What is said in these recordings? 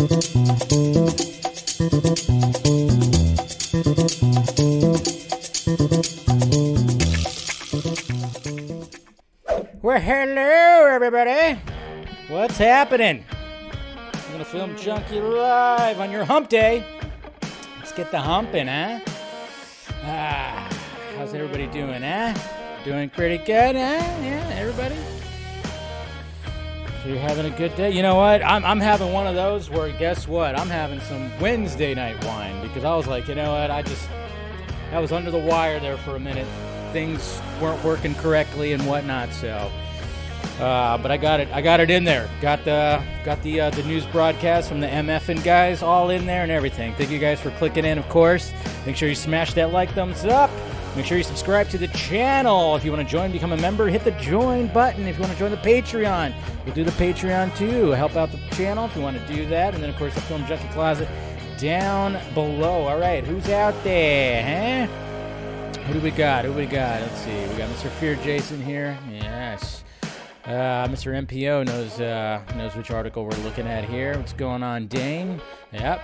Well, hello, everybody. What's happening? I'm gonna film Junkee live on your hump day. Let's get the humping, huh? Ah, how's everybody doing, huh? Doing pretty good, huh? Yeah, everybody? You're having a good day? You know what? I'm, I'm having one of those where, guess what? I'm having some Wednesday night wine because I was like, you know what? I just, I was under the wire there for a minute. Things weren't working correctly and whatnot, so. Uh, but I got it. I got it in there. Got the got the uh, the news broadcast from the MFN guys all in there and everything. Thank you guys for clicking in. Of course, make sure you smash that like thumbs up. Make sure you subscribe to the channel. If you want to join, become a member, hit the join button. If you want to join the Patreon, we'll do the Patreon too. Help out the channel if you want to do that. And then, of course, the Film Junkee Closet down below. All right, who's out there, huh? Who do we got? Who we got? Let's see. We got Mr. Fear Jason here. Yes. Uh, Mr. MPO knows uh, knows which article we're looking at here. What's going on, Dane? Yep.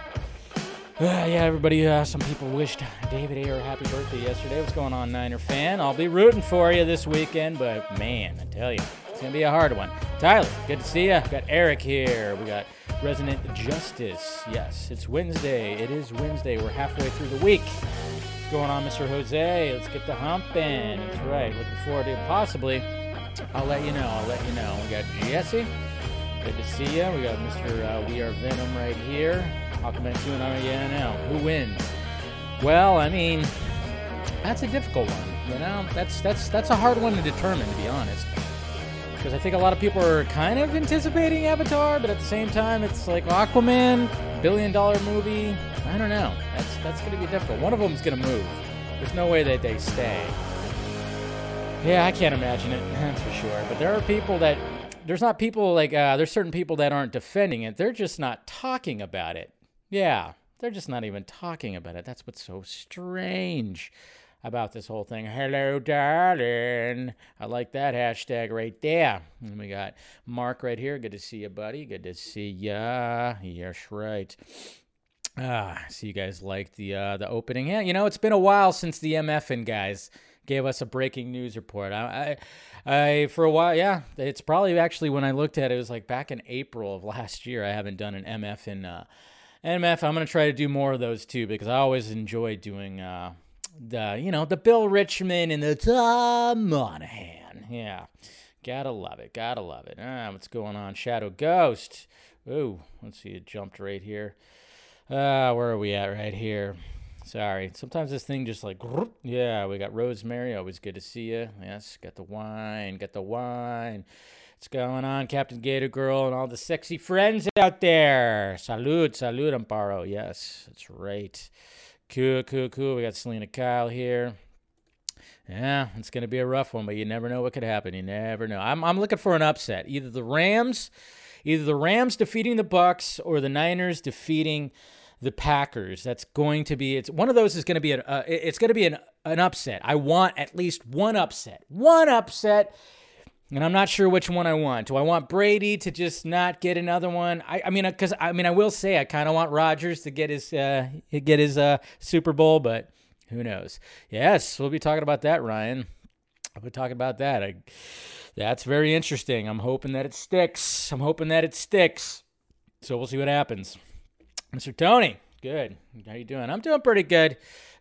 Uh, yeah, everybody. Uh, some people wished David Ayer a happy birthday yesterday. What's going on, Niner fan? I'll be rooting for you this weekend, but man, I tell you, it's gonna be a hard one. Tyler, good to see you. Got Eric here. We got Resident Justice. Yes, it's Wednesday. It is Wednesday. We're halfway through the week. What's going on, Mr. Jose? Let's get the humping. That's right. Looking forward to it. possibly. I'll let you know. I'll let you know. We got Jesse. Good to see you. We got Mr. Uh, we Are Venom right here. 2 and RENL. Who wins? Well, I mean, that's a difficult one. You know, that's that's that's a hard one to determine, to be honest. Because I think a lot of people are kind of anticipating Avatar, but at the same time, it's like Aquaman, billion dollar movie. I don't know. That's that's going to be difficult. One of them is going to move. There's no way that they stay. Yeah, I can't imagine it. That's for sure. But there are people that there's not people like uh, there's certain people that aren't defending it. They're just not talking about it. Yeah, they're just not even talking about it. That's what's so strange about this whole thing. Hello, darling. I like that hashtag right there. And we got Mark right here. Good to see you, buddy. Good to see ya. Yes, right. Ah, so you guys like the uh, the opening? Yeah, you know it's been a while since the MFN guys gave us a breaking news report. I, I, I, for a while, yeah, it's probably actually when I looked at it, it was like back in April of last year. I haven't done an MF in uh, MF. I'm gonna try to do more of those too because I always enjoy doing uh, the, you know, the Bill Richmond and the Tom Monahan. Yeah, gotta love it. Gotta love it. Ah, what's going on? Shadow Ghost. Ooh, let's see. It jumped right here. Uh, where are we at right here? Sorry. Sometimes this thing just like, yeah, we got Rosemary. Always good to see you. Yes, got the wine. Got the wine. What's going on, Captain Gator Girl and all the sexy friends out there? Salud, salud, Amparo. Yes, that's right. Cool, cool, cool. We got Selena Kyle here. Yeah, it's going to be a rough one, but you never know what could happen. You never know. I'm, I'm looking for an upset. Either the Rams, either the Rams defeating the Bucks or the Niners defeating the Packers. That's going to be it's one of those is going to be an uh, it's going to be an an upset. I want at least one upset. One upset. And I'm not sure which one I want. Do I want Brady to just not get another one? I, I mean, because I mean, I will say I kind of want Rodgers to get his uh, get his uh, Super Bowl, but who knows? Yes, we'll be talking about that, Ryan. We'll be talking about that. I, that's very interesting. I'm hoping that it sticks. I'm hoping that it sticks. So we'll see what happens. Mr. Tony, good. How you doing? I'm doing pretty good.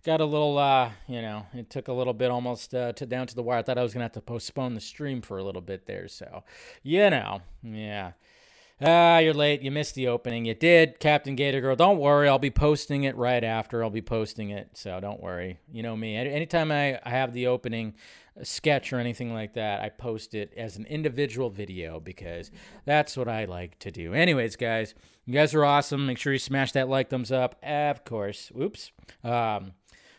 Got a little, uh, you know, it took a little bit almost uh, to down to the wire. I thought I was gonna have to postpone the stream for a little bit there. So, you know, yeah. Ah, you're late. You missed the opening. You did, Captain Gator Girl. Don't worry. I'll be posting it right after. I'll be posting it. So don't worry. You know me. Anytime I, I have the opening sketch or anything like that, I post it as an individual video because that's what I like to do. Anyways, guys, you guys are awesome. Make sure you smash that like thumbs up. Of course. Oops. Um,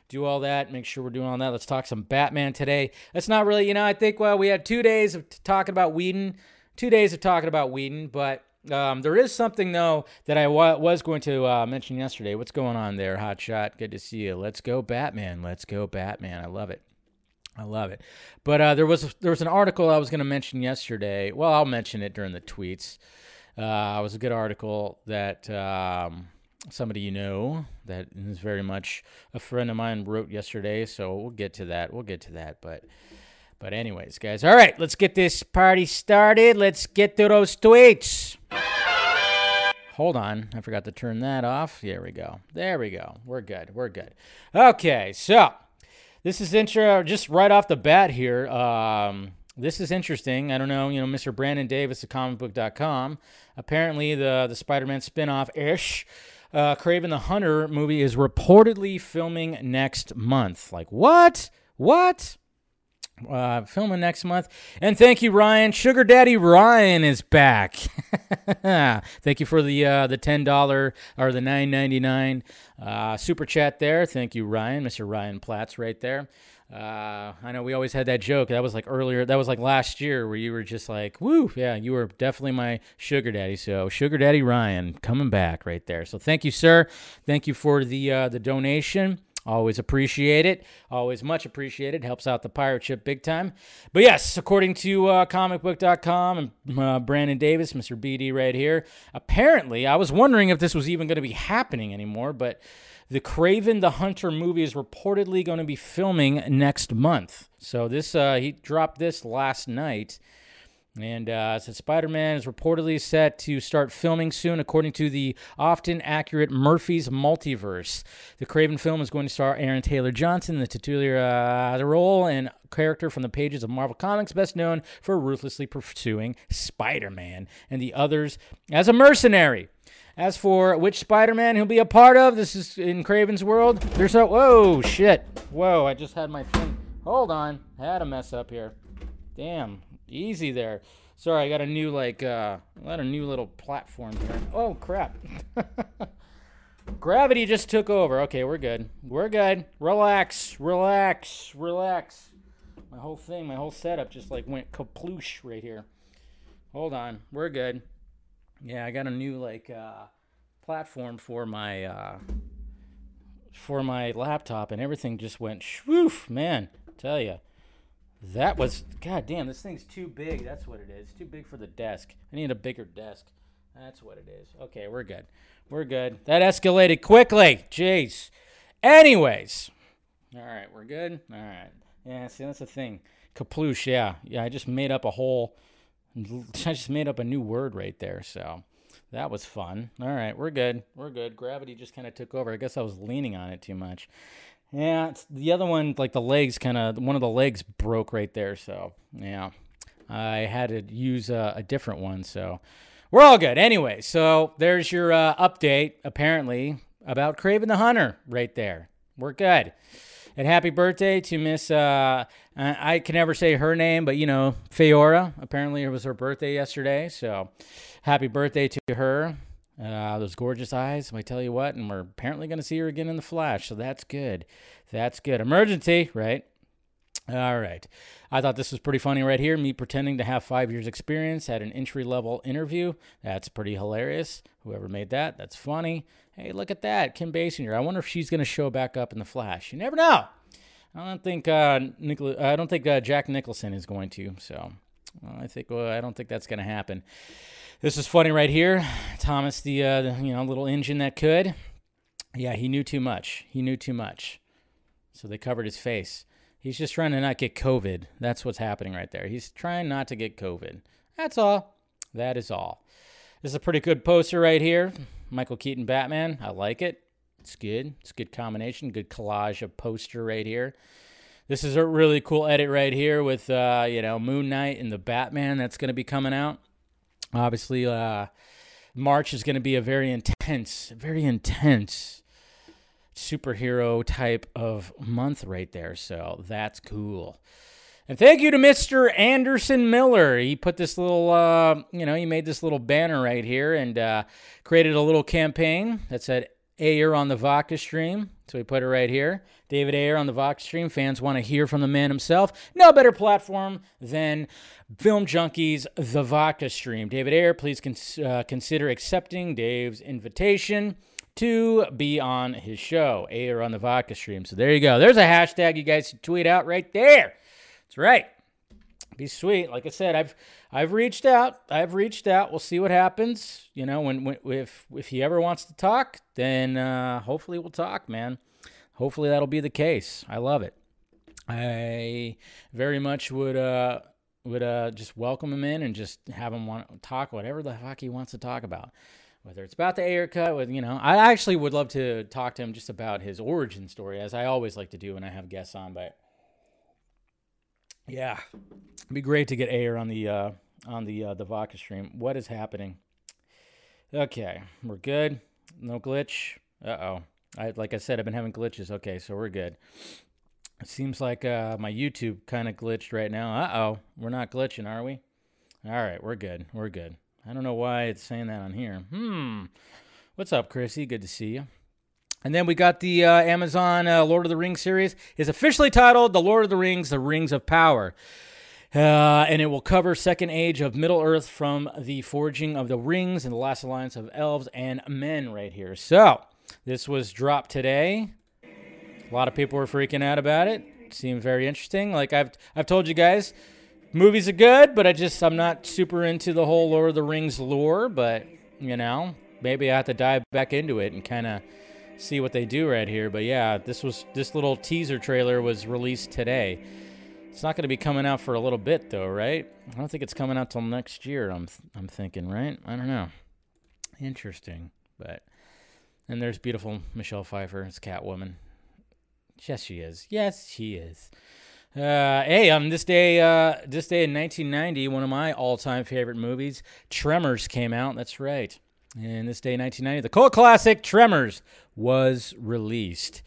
do all that. Make sure we're doing all that. Let's talk some Batman today. That's not really, you know, I think, well, we had two days of talking about Whedon, two days of talking about Whedon, but um, there is something, though, that I was going to uh, mention yesterday. What's going on there, Hot Shot? Good to see you. Let's go, Batman. Let's go, Batman. I love it. I love it. But uh, there was there was an article I was going to mention yesterday. Well, I'll mention it during the tweets. Uh, it was a good article that um, somebody you know that is very much a friend of mine wrote yesterday. So we'll get to that. We'll get to that. But but anyways, guys, all right, let's get this party started. Let's get to those tweets. Hold on, I forgot to turn that off. There we go. There we go. We're good. We're good. Okay, so this is intro just right off the bat here. Um, this is interesting. I don't know, you know, Mr. Brandon Davis of comicbook.com. Apparently, the the Spider-Man spin-off ish. Uh, Kraven the Hunter movie is reportedly filming next month. Like, what? What? uh, filming next month. And thank you, Ryan. Sugar Daddy Ryan is back. thank you for the uh, the ten dollar or the nine ninety nine uh, super chat there. Thank you, Ryan, Mr. Ryan Platts, right there. Uh, I know we always had that joke. That was like earlier. That was like last year where you were just like, "Woo, yeah, you were definitely my sugar daddy." So, sugar daddy Ryan coming back right there. So, thank you, sir. Thank you for the uh, the donation. Always appreciate it. Always much appreciated. Helps out the pirate ship big time. But yes, according to uh, comicbook.com and uh, Brandon Davis, Mr. BD right here, apparently, I was wondering if this was even going to be happening anymore, but the Kraven the Hunter movie is reportedly going to be filming next month. So this, uh, he dropped this last night. And uh, said Spider Man is reportedly set to start filming soon, according to the often accurate Murphy's Multiverse. The Kraven film is going to star Aaron Taylor Johnson, the titular uh, role and character from the pages of Marvel Comics, best known for ruthlessly pursuing Spider Man and the others as a mercenary. As for which Spider Man he'll be a part of, this is in Kraven's world. There's a. Whoa, shit. Whoa, I just had my thing. Hold on. I had a mess up here. Damn, Easy there. Sorry, I got a new like uh got a new little platform here. Oh crap. Gravity just took over. Okay, we're good. We're good. Relax, relax, relax. My whole thing, my whole setup just like went kaploosh right here. Hold on. We're good. Yeah, I got a new like uh platform for my uh for my laptop and everything just went swoof, man. Tell you. That was, god damn, this thing's too big. That's what it is. It's too big for the desk. I need a bigger desk. That's what it is. Okay, we're good. We're good. That escalated quickly. Jeez. Anyways. All right, we're good. All right. Yeah, see, that's the thing. Kaploosh, yeah. Yeah, I just made up a whole, I just made up a new word right there. So that was fun. All right, we're good. We're good. Gravity just kind of took over. I guess I was leaning on it too much. Yeah, the other one, like the legs, kind of one of the legs broke right there. So yeah, I had to use a, a different one. So we're all good. Anyway, so there's your uh, update. Apparently about Kraven the Hunter right there. We're good. And happy birthday to Miss. Uh, I can never say her name, but you know, Faora. Apparently, it was her birthday yesterday. So, happy birthday to her. Uh, those gorgeous eyes, I tell you what, and we're apparently going to see her again in the flash, so that's good. That's good. Emergency, right? All right. I thought this was pretty funny right here. Me pretending to have five years' experience at an entry level interview. That's pretty hilarious. Whoever made that, that's funny. Hey, look at that. Kim Basinger. I wonder if she's going to show back up in the Flash. You never know. I don't think uh, I don't think uh, Jack Nicholson is going to. So I think well, I don't think that's going to happen. This is funny right here. Thomas, the, uh, the you know little engine that could. Yeah, he knew too much. He knew too much. So they covered his face. He's just trying to not get COVID. That's what's happening right there. He's trying not to get COVID. That's all. That is all. This is a pretty good poster right here. Michael Keaton Batman. I like it. It's good. It's a good combination. Good collage of poster right here. This is a really cool edit right here with uh, you know Moon Knight and the Batman that's going to be coming out. Obviously, uh, March is going to be a very intense, very intense superhero type of month right there. So that's cool. And thank you to Mr. Anderson Miller. He put this little, uh, you know, he made this little banner right here and uh, created a little campaign that said Ayer on the Vodka stream. So we put it right here. David Ayer on the Vodka stream. Fans want to hear from the man himself. No better platform than Film Junkee's, the Vodka stream. David Ayer, please cons- uh, consider accepting Dave's invitation to be on his show, Ayer on the Vodka stream. So there you go. There's a hashtag you guys tweet out right there. That's right. be sweet. Like I said, I've I've reached out. I've reached out. We'll see what happens. You know, when, when if if he ever wants to talk, then uh, hopefully we'll talk, man. Hopefully that'll be the case. I love it. I very much would uh would uh just welcome him in and just have him want talk whatever the fuck he wants to talk about. Whether it's about the Ayer cut, with you know, I actually would love to talk to him just about his origin story, as I always like to do when I have guests on. But yeah, it'd be great to get Ayer on the uh, on the uh, the vodka stream. What is happening? Okay, we're good. No glitch. Uh oh. I like I said, I've been having glitches. Okay, so we're good. It seems like uh, my YouTube kind of glitched right now. Uh oh, we're not glitching, are we? All right, we're good. We're good. I don't know why it's saying that on here. Hmm. What's up, Chrissy? Good to see you. And then we got the uh, Amazon uh, Lord of the Rings series. is officially titled The Lord of the Rings: The Rings of Power. Uh, and it will cover second age of Middle Earth from the forging of the rings and the last alliance of elves and men right here. So this was dropped today. A lot of people were freaking out about it. Seemed very interesting. Like I've I've told you guys, movies are good, but I just I'm not super into the whole Lord of the Rings lore. But you know, maybe I have to dive back into it and kind of see what they do right here. But yeah, this was this little teaser trailer was released today. It's not going to be coming out for a little bit though, right? I don't think it's coming out till next year. I'm I'm thinking, right? I don't know. Interesting, but and there's beautiful Michelle Pfeiffer as Catwoman. Yes, she is. Yes, she is. Uh, hey, on this day, uh, this day in 1990, one of my all-time favorite movies, Tremors, came out. That's right. And this day in 1990, the cult classic Tremors was released.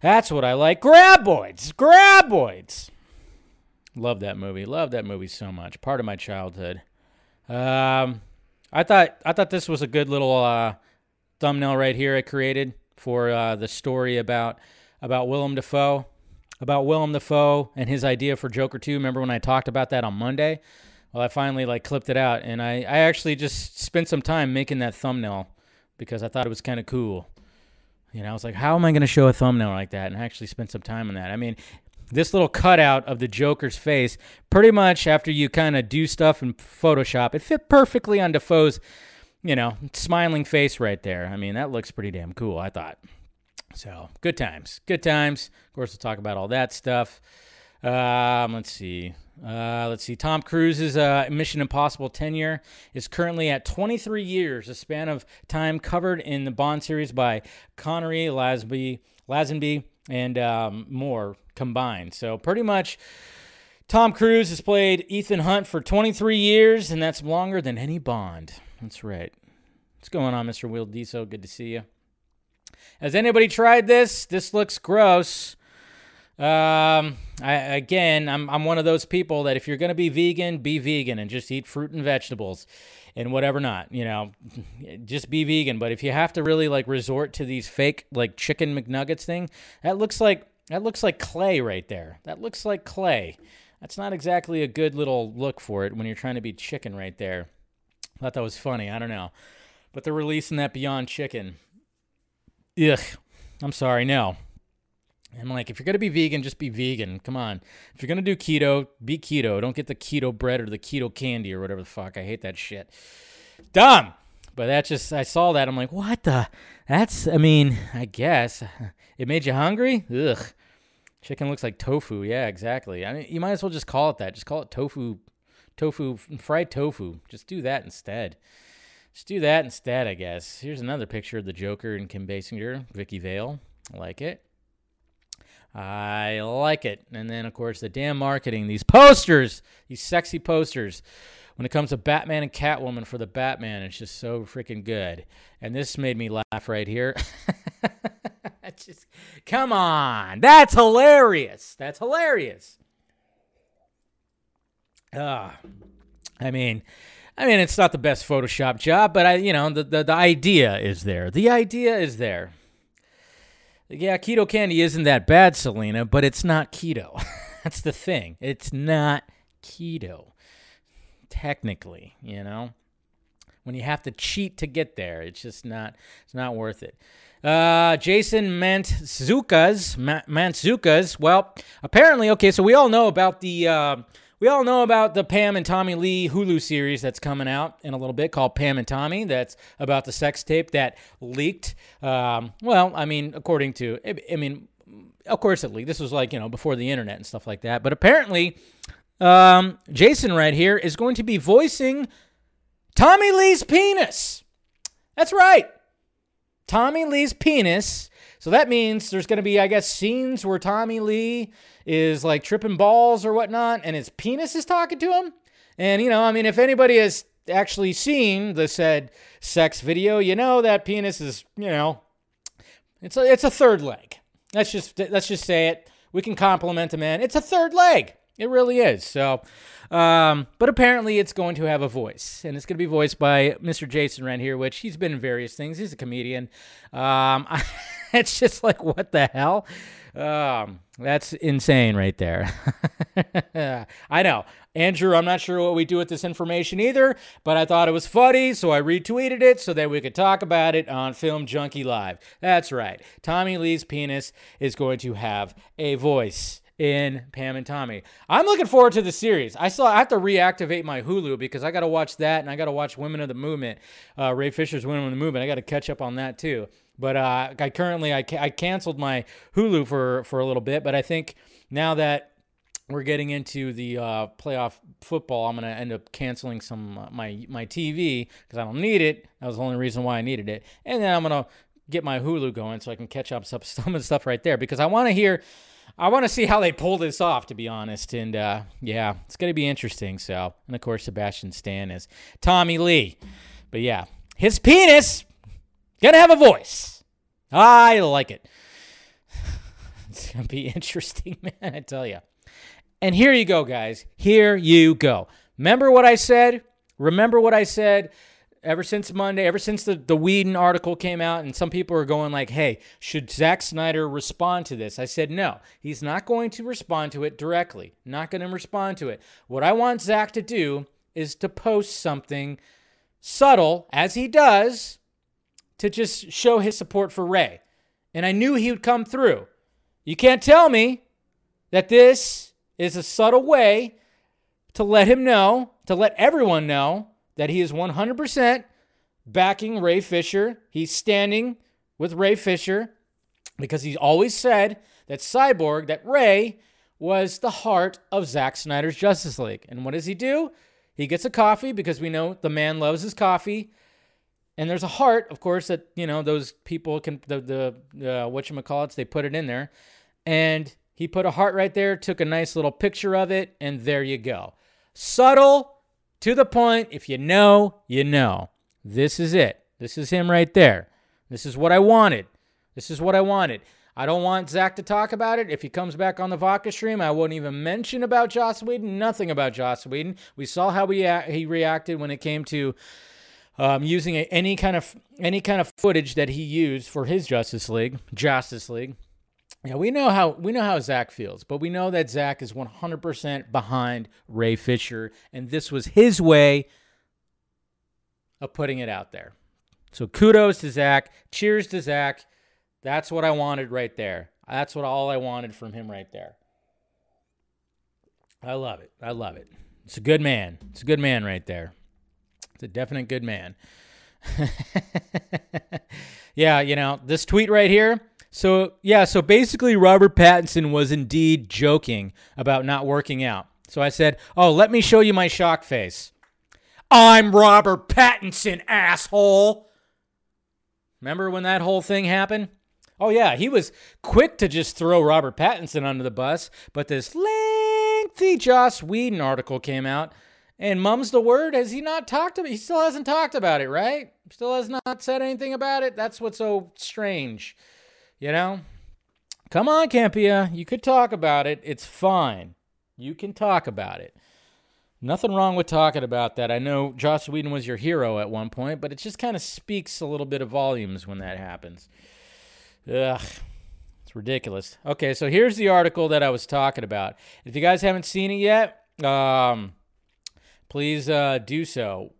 That's what I like. Graboids, graboids. Love that movie. Love that movie so much. Part of my childhood. Um, I thought I thought this was a good little uh, thumbnail right here I created for uh, the story about about Willem Dafoe, about Willem Dafoe and his idea for Joker 2. Remember when I talked about that on Monday? Well, I finally like clipped it out, and I I actually just spent some time making that thumbnail because I thought it was kind of cool. You know, I was like, how am I going to show a thumbnail like that? And I actually spent some time on that. I mean, this little cutout of the Joker's face, pretty much after you kind of do stuff in Photoshop, it fit perfectly on Dafoe's, you know, smiling face right there. I mean, that looks pretty damn cool, I thought. So, good times. Good times. Of course, we'll talk about all that stuff. Um, let's see. Uh, let's see. Tom Cruise's uh, Mission Impossible tenure is currently at 23 years, a span of time covered in the Bond series by Connery, Lasby, Lazenby, and um, more combined. So pretty much, Tom Cruise has played Ethan Hunt for 23 years, and that's longer than any Bond. That's right. What's going on, Mr. Will Diesel? Good to see you. Has anybody tried this? This looks gross. Um, I, again, I'm I'm one of those people that if you're gonna be vegan, be vegan and just eat fruit and vegetables, and whatever not. You know, just be vegan. But if you have to really like resort to these fake like chicken McNuggets thing, that looks like that looks like clay right there. That looks like clay. That's not exactly a good little look for it when you're trying to be chicken right there. I thought that was funny. I don't know, but they're releasing that Beyond Chicken. Ugh. I'm sorry. No. I'm like, if you're gonna be vegan, just be vegan. Come on. If you're gonna do keto, be keto. Don't get the keto bread or the keto candy or whatever the fuck. I hate that shit. Dumb. But that just I saw that. I'm like, what the? That's I mean, I guess it made you hungry. Ugh. Chicken looks like tofu. Yeah, exactly. I mean, you might as well just call it that. Just call it tofu, tofu, fried tofu. Just do that instead. Just do that instead, I guess. Here's another picture of the Joker and Kim Basinger, Vicky Vale. I like it. I like it. And then, of course, the damn marketing, these posters, these sexy posters. When it comes to Batman and Catwoman for the Batman, it's just so freaking good. And this made me laugh right here. just, come on. That's hilarious. That's hilarious. Uh, I mean, I mean, it's not the best Photoshop job, but I, you know, the, the, the idea is there. The idea is there. Yeah, keto candy isn't that bad, Selena, but it's not keto. That's the thing. It's not keto. Technically, you know. When you have to cheat to get there, it's just not it's not worth it. Uh, Jason Mantzoukas, Mantzoukas. Well, apparently, okay. So we all know about the uh, we all know about the Pam and Tommy Lee Hulu series that's coming out in a little bit called Pam and Tommy. That's about the sex tape that leaked. Um, well, I mean, according to, I mean, of course it leaked. This was like, you know, before the internet and stuff like that. But apparently, um, Jason right here is going to be voicing Tommy Lee's penis. That's right. Tommy Lee's penis. So that means there's going to be, I guess, scenes where Tommy Lee is like tripping balls or whatnot, and his penis is talking to him. And, you know, I mean, if anybody has actually seen the said sex video, you know that penis is, you know, it's a, it's a third leg. Let's just let's just say it. We can compliment a man. It's a third leg. It really is. So, um, but apparently it's going to have a voice, and it's going to be voiced by Mr. Jason Wren here, which he's been in various things. He's a comedian. Um, it's just like what the hell. Um, that's insane right there. I know. Andrew, I'm not sure what we do with this information either, but I thought it was funny, so I retweeted it so that we could talk about it on Film Junkee Live. That's right. Tommy Lee's penis is going to have a voice in Pam and Tommy. I'm looking forward to the series. I still I have to reactivate my Hulu because I got to watch that and I got to watch Women of the Movement, uh, Ray Fisher's Women of the Movement. I got to catch up on that too. But uh, I currently I, ca- I canceled my Hulu for for a little bit, but I think now that we're getting into the uh, playoff football, I'm gonna end up canceling some uh, my my TV because I don't need it. That was the only reason why I needed it, and then I'm gonna get my Hulu going so I can catch up some some of the stuff right there because I want to hear. I want to see how they pull this off, to be honest. And uh, yeah, it's going to be interesting. So, and of course, Sebastian Stan is Tommy Lee. But yeah, his penis Gonna have a voice. I like it. It's gonna be interesting, man, I tell you. And here you go, guys. Here you go. Remember what I said? Remember what I said ever since Monday, ever since the, the Whedon article came out, and some people are going like, hey, should Zack Snyder respond to this? I said, no, he's not going to respond to it directly. Not going to respond to it. What I want Zack to do is to post something subtle, as he does, to just show his support for Ray. And I knew he would come through. You can't tell me that this is a subtle way to let him know, to let everyone know that he is 100% backing Ray Fisher. He's standing with Ray Fisher because he's always said that Cyborg, that Ray, was the heart of Zack Snyder's Justice League. And what does he do? He gets a coffee because we know the man loves his coffee. And there's a heart, of course, that you know those people can the the uh, what you call it. They put it in there, and he put a heart right there. Took a nice little picture of it, and there you go. Subtle, to the point. If you know, you know. This is it. This is him right there. This is what I wanted. This is what I wanted. I don't want Zack to talk about it. If he comes back on the Vodka stream, I won't even mention about Joss Whedon. Nothing about Joss Whedon. We saw how he, he reacted when it came to um, using a, any kind of any kind of footage that he used for his Justice League, Justice League. Yeah, we know how we know how Zack feels, but we know that Zack is 100% behind Ray Fisher, and this was his way of putting it out there. So kudos to Zack. Cheers to Zack. That's what I wanted right there. That's what all I wanted from him right there. I love it. I love it. It's a good man. It's a good man right there. It's a definite good man. yeah, you know, this tweet right here. So, yeah, so basically, Robert Pattinson was indeed joking about not working out. So I said, Oh, let me show you my shock face. I'm Robert Pattinson, asshole. Remember when that whole thing happened? Oh, yeah, he was quick to just throw Robert Pattinson under the bus, but this lengthy Joss Whedon article came out and mum's the word. Has he not talked about? He still hasn't talked about it, right? Still has not said anything about it. That's what's so strange, you know. Come on, Campia. You could talk about it. It's fine. You can talk about it. Nothing wrong with talking about that. I know Joss Whedon was your hero at one point, but it just kind of speaks a little bit of volumes when that happens. Ugh. It's ridiculous. Okay, so here's the article that I was talking about. If you guys haven't seen it yet, um, please uh, do so.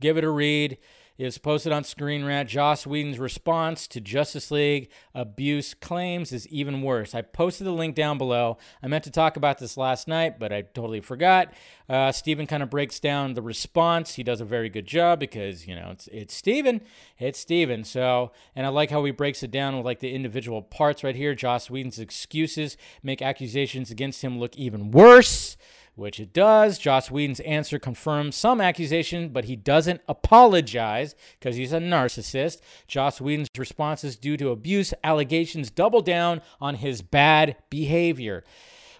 Give it a read. It's posted on Screen Rant. Joss Whedon's response to Justice League abuse claims is even worse. I posted the link down below. I meant to talk about this last night, but I totally forgot. Uh, Steven kind of breaks down the response. He does a very good job because, you know, it's, it's Steven. It's Steven. So, and I like how he breaks it down with like the individual parts right here. Joss Whedon's excuses make accusations against him look even worse which it does. Joss Whedon's answer confirms some accusation, but he doesn't apologize because he's a narcissist. Joss Whedon's response is due to abuse allegations double down on his bad behavior.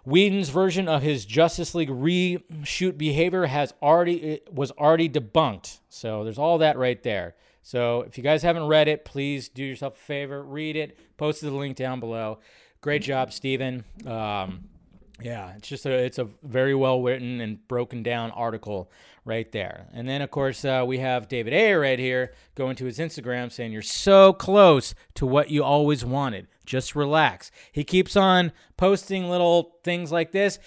Whedon's version of his Justice League reshoot behavior has already was already debunked. So there's all that right there. So if you guys haven't read it, please do yourself a favor, read it. Posted the link down below. Great job, Steven. Um, yeah, it's just a it's a very well written and broken down article right there. And then of course uh, we have David Ayer right here going to his Instagram saying you're so close to what you always wanted. Just relax. He keeps on posting little things like this.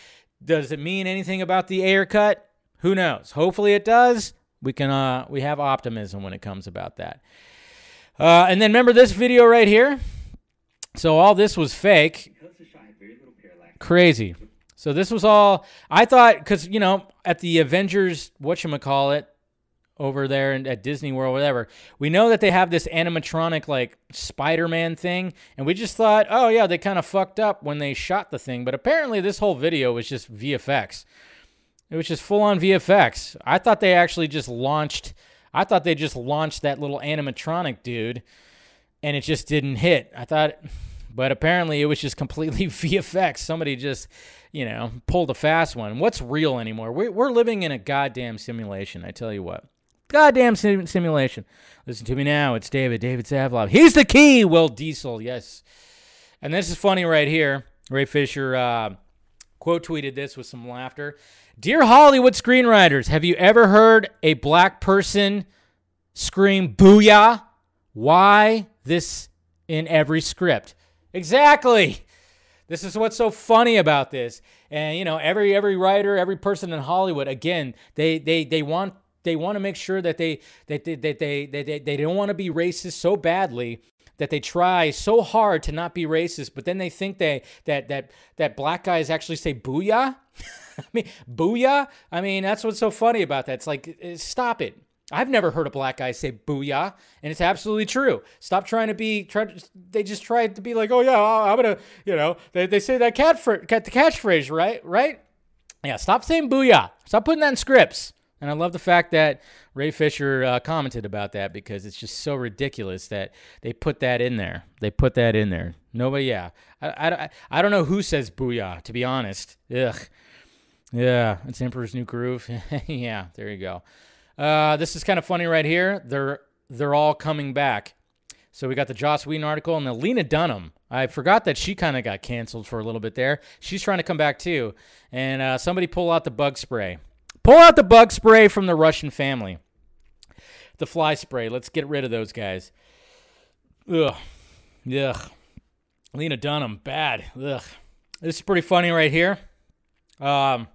Does it mean anything about the Ayer cut? Who knows? Hopefully it does. We can uh we have optimism when it comes about that. Uh, and then remember this video right here. So all this was fake Crazy. So this was all I thought because you know at the Avengers what you call it over there in, at Disney World whatever we know that they have this animatronic like Spider-Man thing and we just thought oh yeah they kind of fucked up when they shot the thing but apparently this whole video was just VFX. It was just full on VFX. I thought they actually just launched I thought they just launched that little animatronic dude and it just didn't hit. I thought but apparently it was just completely VFX. Somebody just, you know, pulled a fast one. What's real anymore? We're, we're living in a goddamn simulation, I tell you what. Goddamn sim- simulation. Listen to me now. It's David, David Savlov. He's the key, Will Diesel. Yes. And this is funny right here. Ray Fisher uh, quote tweeted this with some laughter. Dear Hollywood screenwriters, have you ever heard a black person scream booyah? Why this in every script? Exactly. This is what's so funny about this. And you know, every every writer, every person in Hollywood, again, they they they want they want to make sure that they that they that they, they, they, they don't want to be racist so badly that they try so hard to not be racist, but then they think they that that that black guys actually say booyah. I mean, booyah. I mean, that's what's so funny about that. It's like, eh, stop it. I've never heard a black guy say booyah, and it's absolutely true. Stop trying to be, try, they just tried to be like, oh yeah, I'm gonna, you know, they, they say that cat, fr- cat the catchphrase, right? Right? Yeah, stop saying booyah. Stop putting that in scripts. And I love the fact that Ray Fisher uh, commented about that because it's just so ridiculous that they put that in there. They put that in there. Nobody, yeah. I, I, I don't know who says booyah, to be honest. Ugh. Yeah, it's Emperor's New Groove. yeah, there you go. Uh, this is kind of funny right here. They're they're all coming back. So we got the Joss Whedon article and the Lena Dunham. I forgot that she kind of got canceled for a little bit there. She's trying to come back too. And uh, somebody pull out the bug spray. Pull out the bug spray from the Russian family. The fly spray. Let's get rid of those guys. Ugh. Ugh. Lena Dunham, bad. Ugh. This is pretty funny right here. Um,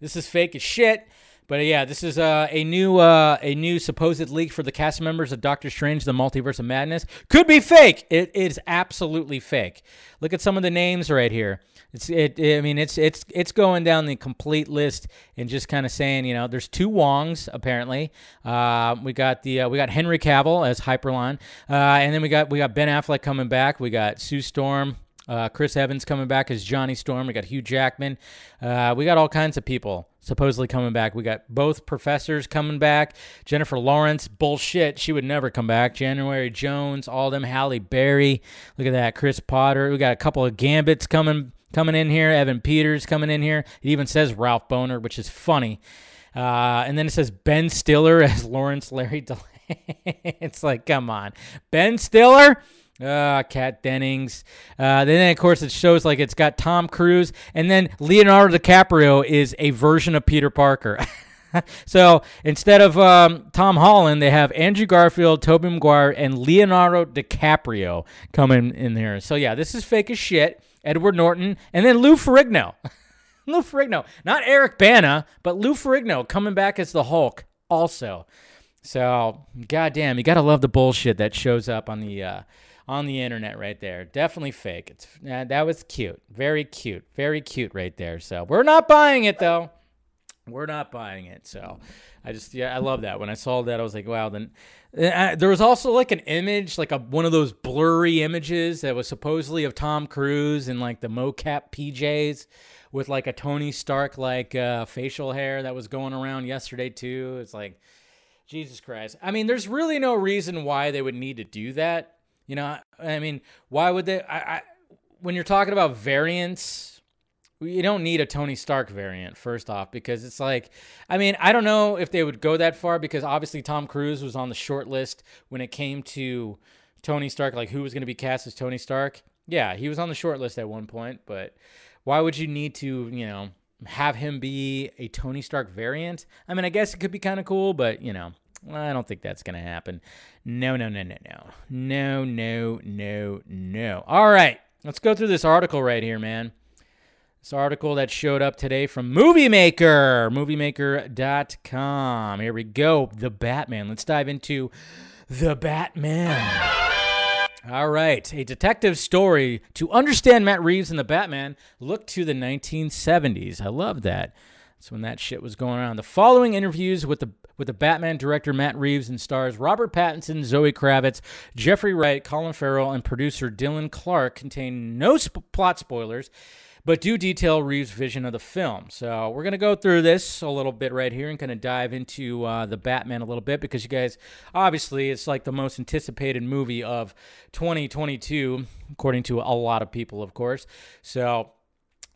this is fake as shit. But yeah, this is uh, a new uh, a new supposed leak for the cast members of Doctor Strange: The Multiverse of Madness. Could be fake. It is absolutely fake. Look at some of the names right here. It's it. I mean, it's it's it's going down the complete list and just kind of saying, you know, there's two Wongs apparently. Uh, we got the uh, we got Henry Cavill as Hyperion, uh, and then we got we got Ben Affleck coming back. We got Sue Storm. Uh, Chris Evans coming back as Johnny Storm. We got Hugh Jackman. Uh, we got all kinds of people supposedly coming back. We got both professors coming back. Jennifer Lawrence, bullshit. She would never come back. January Jones, all them. Halle Berry. Look at that. Chris Potter. We got a couple of Gambits coming coming in here. Evan Peters coming in here. It even says Ralph Boner, which is funny. Uh, and then it says Ben Stiller as Lawrence Larry DeLay. it's like, come on. Ben Stiller? Uh, Kat Dennings. Uh, then, of course, it shows like it's got Tom Cruise, and then Leonardo DiCaprio is a version of Peter Parker. so instead of um, Tom Holland, they have Andrew Garfield, Tobey Maguire, and Leonardo DiCaprio coming in there. So yeah, this is fake as shit. Edward Norton, and then Lou Ferrigno. Lou Ferrigno, not Eric Bana, but Lou Ferrigno coming back as the Hulk also. So, goddamn, you gotta love the bullshit that shows up on the uh, on the internet right there. Definitely fake. It's uh, that was cute, very cute, very cute right there. So we're not buying it though. We're not buying it. So I just yeah, I love that. When I saw that, I was like, wow. Then uh, there was also like an image, like a one of those blurry images that was supposedly of Tom Cruise in like the mocap PJs with like a Tony Stark like uh, facial hair that was going around yesterday too. It's like. Jesus Christ. I mean, there's really no reason why they would need to do that. You know, I mean, why would they? I, I when you're talking about variants, you don't need a Tony Stark variant, first off, because it's like, I mean, I don't know if they would go that far because obviously Tom Cruise was on the short list when it came to Tony Stark, like who was going to be cast as Tony Stark. Yeah, he was on the short list at one point, but why would you need to, you know, have him be a Tony Stark variant? I mean, I guess it could be kind of cool, but, you know, I don't think that's going to happen. No, no, no, no, no. No, no, no, no. All right. Let's go through this article right here, man. This article that showed up today from Movie Maker, moviemaker.com. Here we go. The Batman. Let's dive into The Batman. All right. A detective story. To understand Matt Reeves and the Batman, look to the 1970s. I love that. That's when that shit was going on. The following interviews with the with the Batman director Matt Reeves and stars Robert Pattinson, Zoe Kravitz, Jeffrey Wright, Colin Farrell, and producer Dylan Clark contain no sp- plot spoilers, but do detail Reeves' vision of the film. So we're gonna go through this a little bit right here and kind of dive into uh, the Batman a little bit because you guys, obviously, it's like the most anticipated movie of 2022, according to a lot of people, of course. So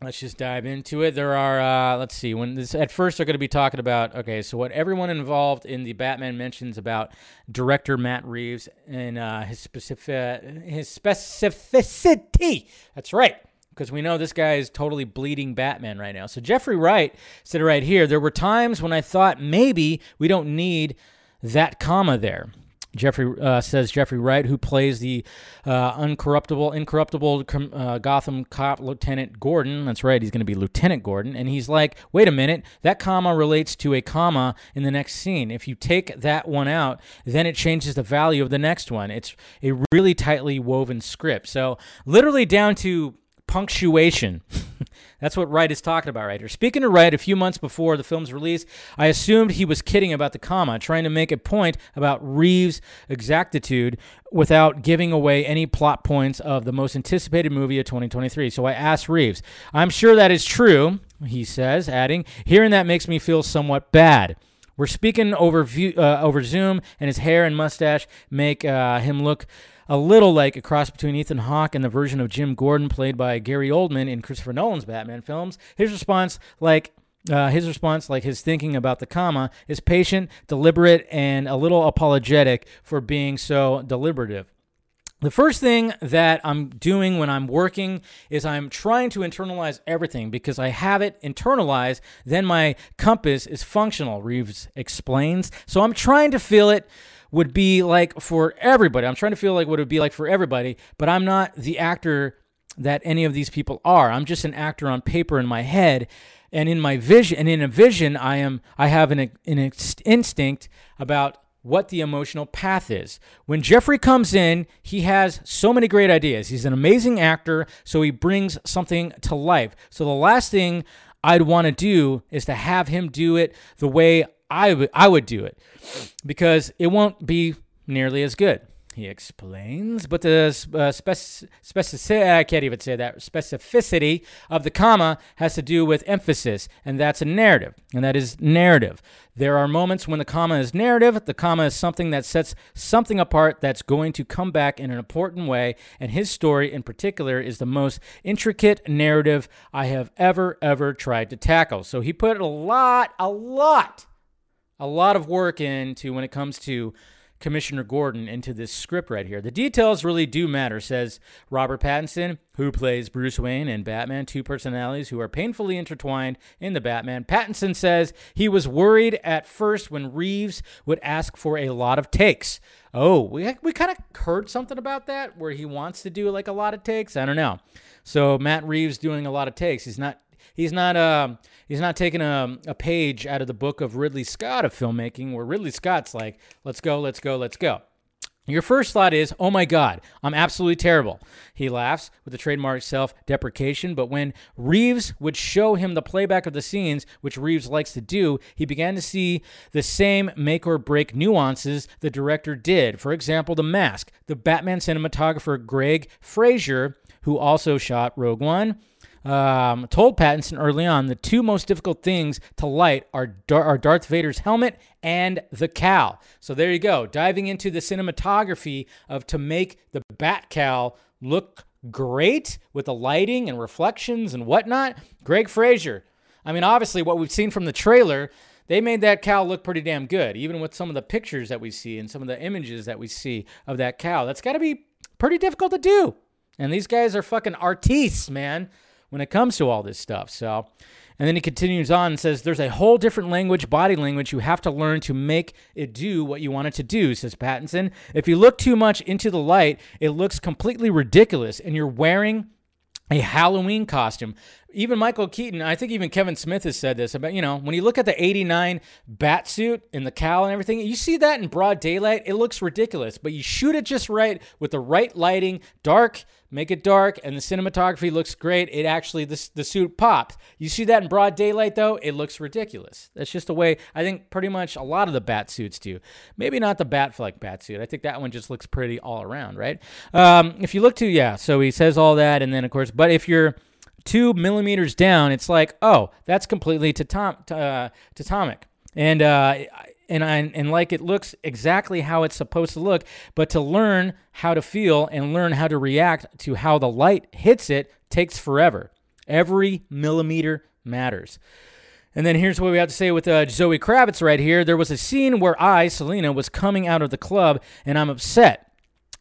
let's just dive into it. There are, uh, let's see, when this at first they're going to be talking about, okay, so what everyone involved in the Batman mentions about director Matt Reeves and uh, his specific his specificity. That's right. Because we know this guy is totally bleeding Batman right now. So Jeffrey Wright said right here. There were times when I thought maybe we don't need that comma there. Jeffrey uh, says Jeffrey Wright, who plays the uh, uncorruptible, incorruptible uh, Gotham cop Lieutenant Gordon. That's right, he's going to be Lieutenant Gordon. And he's like, wait a minute, that comma relates to a comma in the next scene. If you take that one out, then it changes the value of the next one. It's a really tightly woven script. So, literally down to punctuation. That's what Wright is talking about right here. Speaking to Wright a few months before the film's release, I assumed he was kidding about the comma, trying to make a point about Reeves' exactitude without giving away any plot points of the most anticipated movie of 2023. So I asked Reeves, I'm sure that is true, he says, adding, hearing that makes me feel somewhat bad. We're speaking over, view, uh, over Zoom, and his hair and mustache make uh, him look a little like a cross between Ethan Hawke and the version of Jim Gordon played by Gary Oldman in Christopher Nolan's Batman films. His response, like uh, his response, like his thinking about the comma, is patient, deliberate, and a little apologetic for being so deliberative. The first thing that I'm doing when I'm working is I'm trying to internalize everything because I have it internalized, then my compass is functional, Reeves explains. So I'm trying to feel it would be like for everybody. I'm trying to feel like what it would be like for everybody, but I'm not the actor that any of these people are. I'm just an actor on paper in my head and in my vision and in a vision I am I have an, an instinct about what the emotional path is. When Jeffrey comes in, he has so many great ideas. He's an amazing actor, so he brings something to life. So the last thing I'd want to do is to have him do it the way I, w- I would do it because it won't be nearly as good. He explains, but the uh, spec- specificity, I can't even say that, specificity of the comma has to do with emphasis, and that's a narrative, and that is narrative. There are moments when the comma is narrative, the comma is something that sets something apart that's going to come back in an important way, and his story in particular is the most intricate narrative I have ever, ever tried to tackle. So he put a lot, a lot a lot of work into when it comes to Commissioner Gordon into this script right here. The details really do matter, says Robert Pattinson, who plays Bruce Wayne and Batman, two personalities who are painfully intertwined in the Batman. Pattinson says he was worried at first when Reeves would ask for a lot of takes. Oh, we, we kind of heard something about that where he wants to do like a lot of takes. I don't know. So Matt Reeves doing a lot of takes. He's not he's not uh, he's not taking a, a page out of the book of Ridley Scott of filmmaking, where Ridley Scott's like, let's go, let's go, let's go. Your first thought is, oh my God, I'm absolutely terrible. He laughs with the trademark self deprecation, but when Reeves would show him the playback of the scenes, which Reeves likes to do, he began to see the same make or break nuances the director did. For example, The Mask. The Batman cinematographer Greig Fraser, who also shot Rogue One, um, told Pattinson early on the two most difficult things to light are, Dar- are Darth Vader's helmet and the cowl. So there you go, diving into the cinematography of to make the Bat cowl look great with the lighting and reflections and whatnot. Greig Fraser. I mean, obviously, what we've seen from the trailer, they made that cow look pretty damn good, even with some of the pictures that we see and some of the images that we see of that cow. That's got to be pretty difficult to do. And these guys are fucking artistes, man when it comes to all this stuff. So, and then he continues on and says, There's a whole different language, body language, you have to learn to make it do what you want it to do, says Pattinson. If you look too much into the light, it looks completely ridiculous, and you're wearing a Halloween costume. Even Michael Keaton, I think even Kevin Smith has said this about, you know, when you look at the 89 bat suit and the cowl and everything, you see that in broad daylight, it looks ridiculous, but you shoot it just right with the right lighting, dark, make it dark, and the cinematography looks great. It actually, the, the suit pops. You see that in broad daylight, though, it looks ridiculous. That's just the way I think pretty much a lot of the bat suits do. Maybe not the Batfleck bat suit. I think that one just looks pretty all around, right? Um, if you look to, yeah, so he says all that, and then, of course, but if you're, two millimeters down, it's like, oh, that's completely tatom- uh, tatomic. And uh, and I, and like it looks exactly how it's supposed to look, but to learn how to feel and learn how to react to how the light hits it takes forever. Every millimeter matters. And then here's what we have to say with uh, Zoe Kravitz right here. There was a scene where I, Selena, was coming out of the club and I'm upset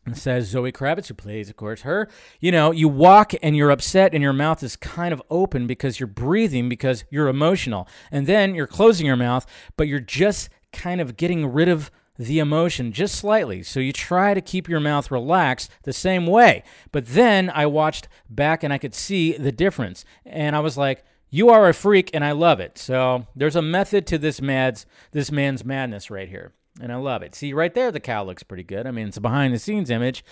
And says Zoe Kravitz, who plays, of course, her. You know, you walk and you're upset and your mouth is kind of open because you're breathing because you're emotional. And then you're closing your mouth, but you're just kind of getting rid of the emotion just slightly. So you try to keep your mouth relaxed the same way. But then I watched back and I could see the difference. And I was like, you are a freak and I love it. So there's a method to this mad's this man's madness right here and I love it. See, right there, the cow looks pretty good. I mean, it's a behind the scenes image,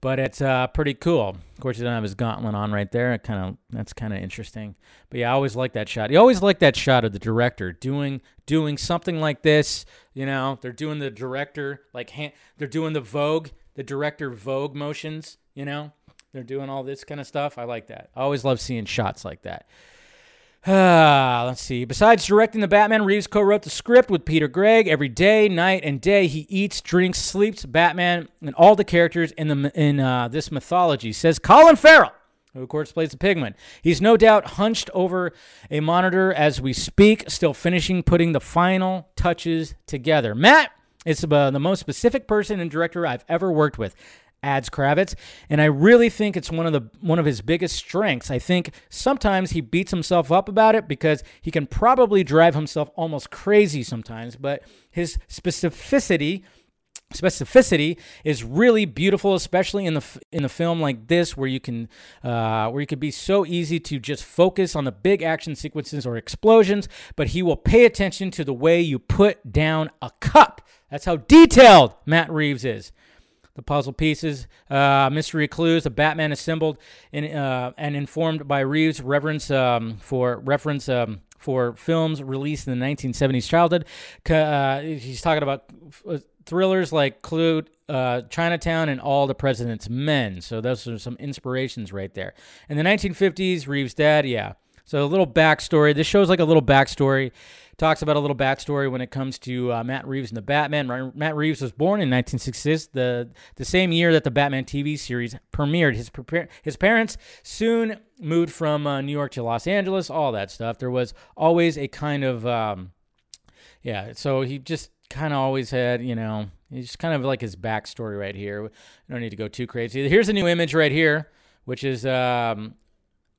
but it's uh, pretty cool. Of course, he doesn't have his gauntlet on right there. It kind of that's kind of interesting. But yeah, I always like that shot. You always like that shot of the director doing doing something like this. You know, they're doing the director like hand, they're doing the Vogue, the director Vogue motions. You know, they're doing all this kind of stuff. I like that. I always love seeing shots like that. Let's see. Besides directing the Batman, Reeves co-wrote the script with Peter Craig. Every day, night and day, he eats, drinks, sleeps Batman and all the characters in the in uh, this mythology. Says Colin Farrell, who of course plays the Pigman. He's no doubt hunched over a monitor as we speak, still finishing putting the final touches together. Matt is uh, the most specific person and director I've ever worked with adds Kravitz, and I really think it's one of the one of his biggest strengths. I think sometimes he beats himself up about it because he can probably drive himself almost crazy sometimes, but his specificity specificity is really beautiful especially in the in the film like this where you can uh, where you could be so easy to just focus on the big action sequences or explosions but he will pay attention to the way you put down a cup. That's how detailed matt reeves is the puzzle pieces, uh, mystery clues, a Batman assembled in, uh, and informed by Reeves' reverence um, for reference um, for films released in the 1970s childhood. Uh, he's talking about uh, thrillers like Klute, uh, Chinatown, and All the President's Men. So those are some inspirations right there. In the 1950s, Reeves' dad, yeah. So a little backstory. This shows like a little backstory talks about a little backstory when it comes to uh, Matt Reeves and the Batman. Matt Reeves was born in 1966, the the same year that the Batman TV series premiered. His his parents soon moved from uh, New York to Los Angeles. All that stuff. There was always a kind of um, yeah. So he just kind of always had you know. He's kind of like his backstory right here. I don't need to go too crazy. Here's a new image right here, which is um,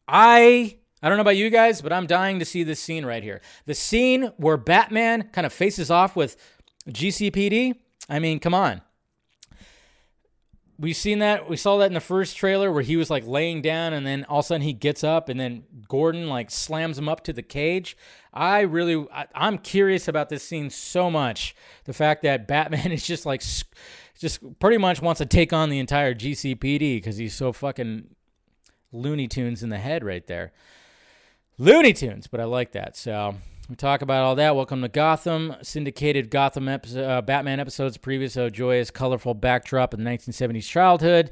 I I don't know about you guys, but I'm dying to see this scene right here. The scene where Batman kind of faces off with GCPD. I mean, come on. We've seen that we saw that in the first trailer where he was like laying down and then all of a sudden he gets up and then Gordon like slams him up to the cage. I really I, I'm curious about this scene so much. The fact that Batman is just like just pretty much wants to take on the entire GCPD because he's so fucking Looney Tunes in the head right there. Looney Tunes, but I like that. So we talk about all that. Welcome to Gotham, syndicated Gotham episode, uh, Batman episodes, previous a joyous, colorful backdrop of the 1970s childhood,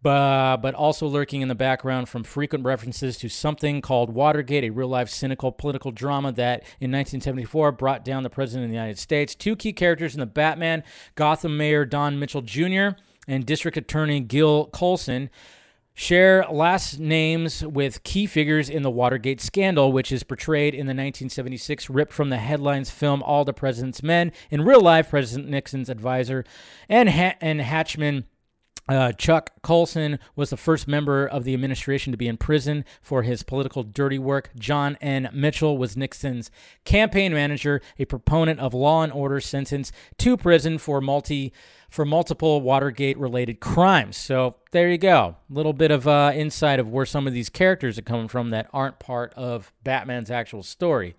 but, but also lurking in the background from frequent references to something called Watergate, a real life cynical political drama that in 1974 brought down the President of the United States. Two key characters in the Batman Gotham Mayor Don Mitchell Jr. and District Attorney Gil Colson share last names with key figures in the Watergate scandal, which is portrayed in the 1976 ripped from the headlines film All the President's Men. In real life, President Nixon's advisor and, ha- and Hatchman. Uh, Chuck Colson was the first member of the administration to be in prison for his political dirty work. John N. Mitchell was Nixon's campaign manager, a proponent of law and order, sentenced to prison for multi for multiple Watergate related crimes. So there you go. A little bit of uh, insight of where some of these characters are coming from that aren't part of Batman's actual story.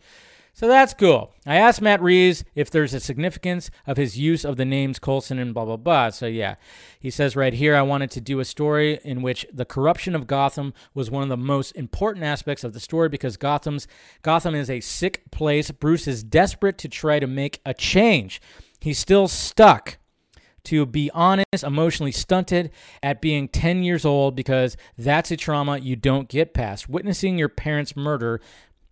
So that's cool. I asked Matt Reeves if there's a significance of his use of the names Colson and blah, blah, blah. So, yeah, he says right here I wanted to do a story in which the corruption of Gotham was one of the most important aspects of the story because Gotham's Gotham is a sick place. Bruce is desperate to try to make a change. He's still stuck to be honest, emotionally stunted at being 10 years old because that's a trauma you don't get past. Witnessing your parents' murder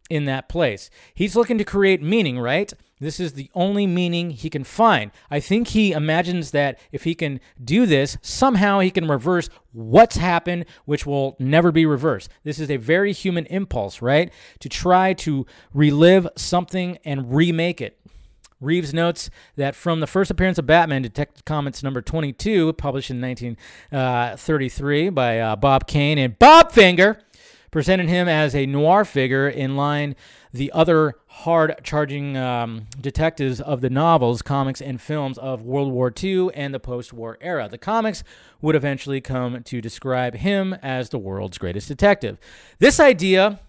in that place. He's looking to create meaning, right? This is the only meaning he can find. I think he imagines that if he can do this, somehow he can reverse what's happened, which will never be reversed. This is a very human impulse, right? To try to relive something and remake it. Reeves notes that from the first appearance of Batman, Detective Comics number 22, published in 1933 uh, by uh, Bob Kane and Bob Finger, presented him as a noir figure in line the other hard charging um, detectives of the novels, comics, and films of World War II and the post war era. The comics would eventually come to describe him as the world's greatest detective. This idea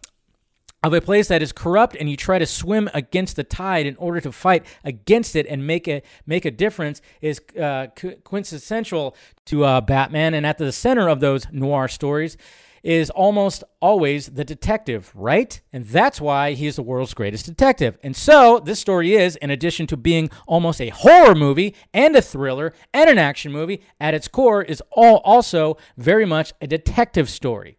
of a place that is corrupt and you try to swim against the tide in order to fight against it and make a make a difference is uh, quintessential to uh, Batman and at the center of those noir stories is almost always the detective, right? And that's why he's the world's greatest detective. And so this story is, in addition to being almost a horror movie and a thriller and an action movie, at its core is all also very much a detective story.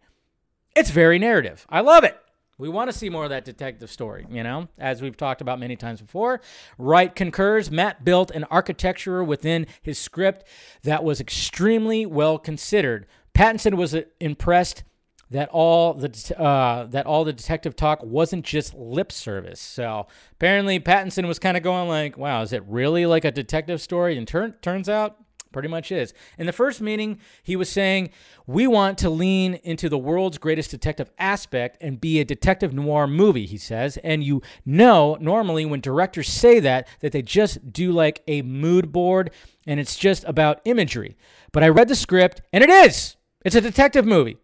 It's very narrative. I love it. We want to see more of that detective story, you know, as we've talked about many times before. Wright concurs. Matt built an architecture within his script that was extremely well considered. Pattinson was uh, impressed that all the uh, that all the detective talk wasn't just lip service. So apparently, Pattinson was kind of going like, "Wow, is it really like a detective story?" And turn, turns out Pretty much is. In the first meeting, he was saying, We want to lean into the world's greatest detective aspect and be a detective noir movie, he says. And you know, normally when directors say that, that they just do like a mood board and it's just about imagery. But I read the script and it is. It's a detective movie.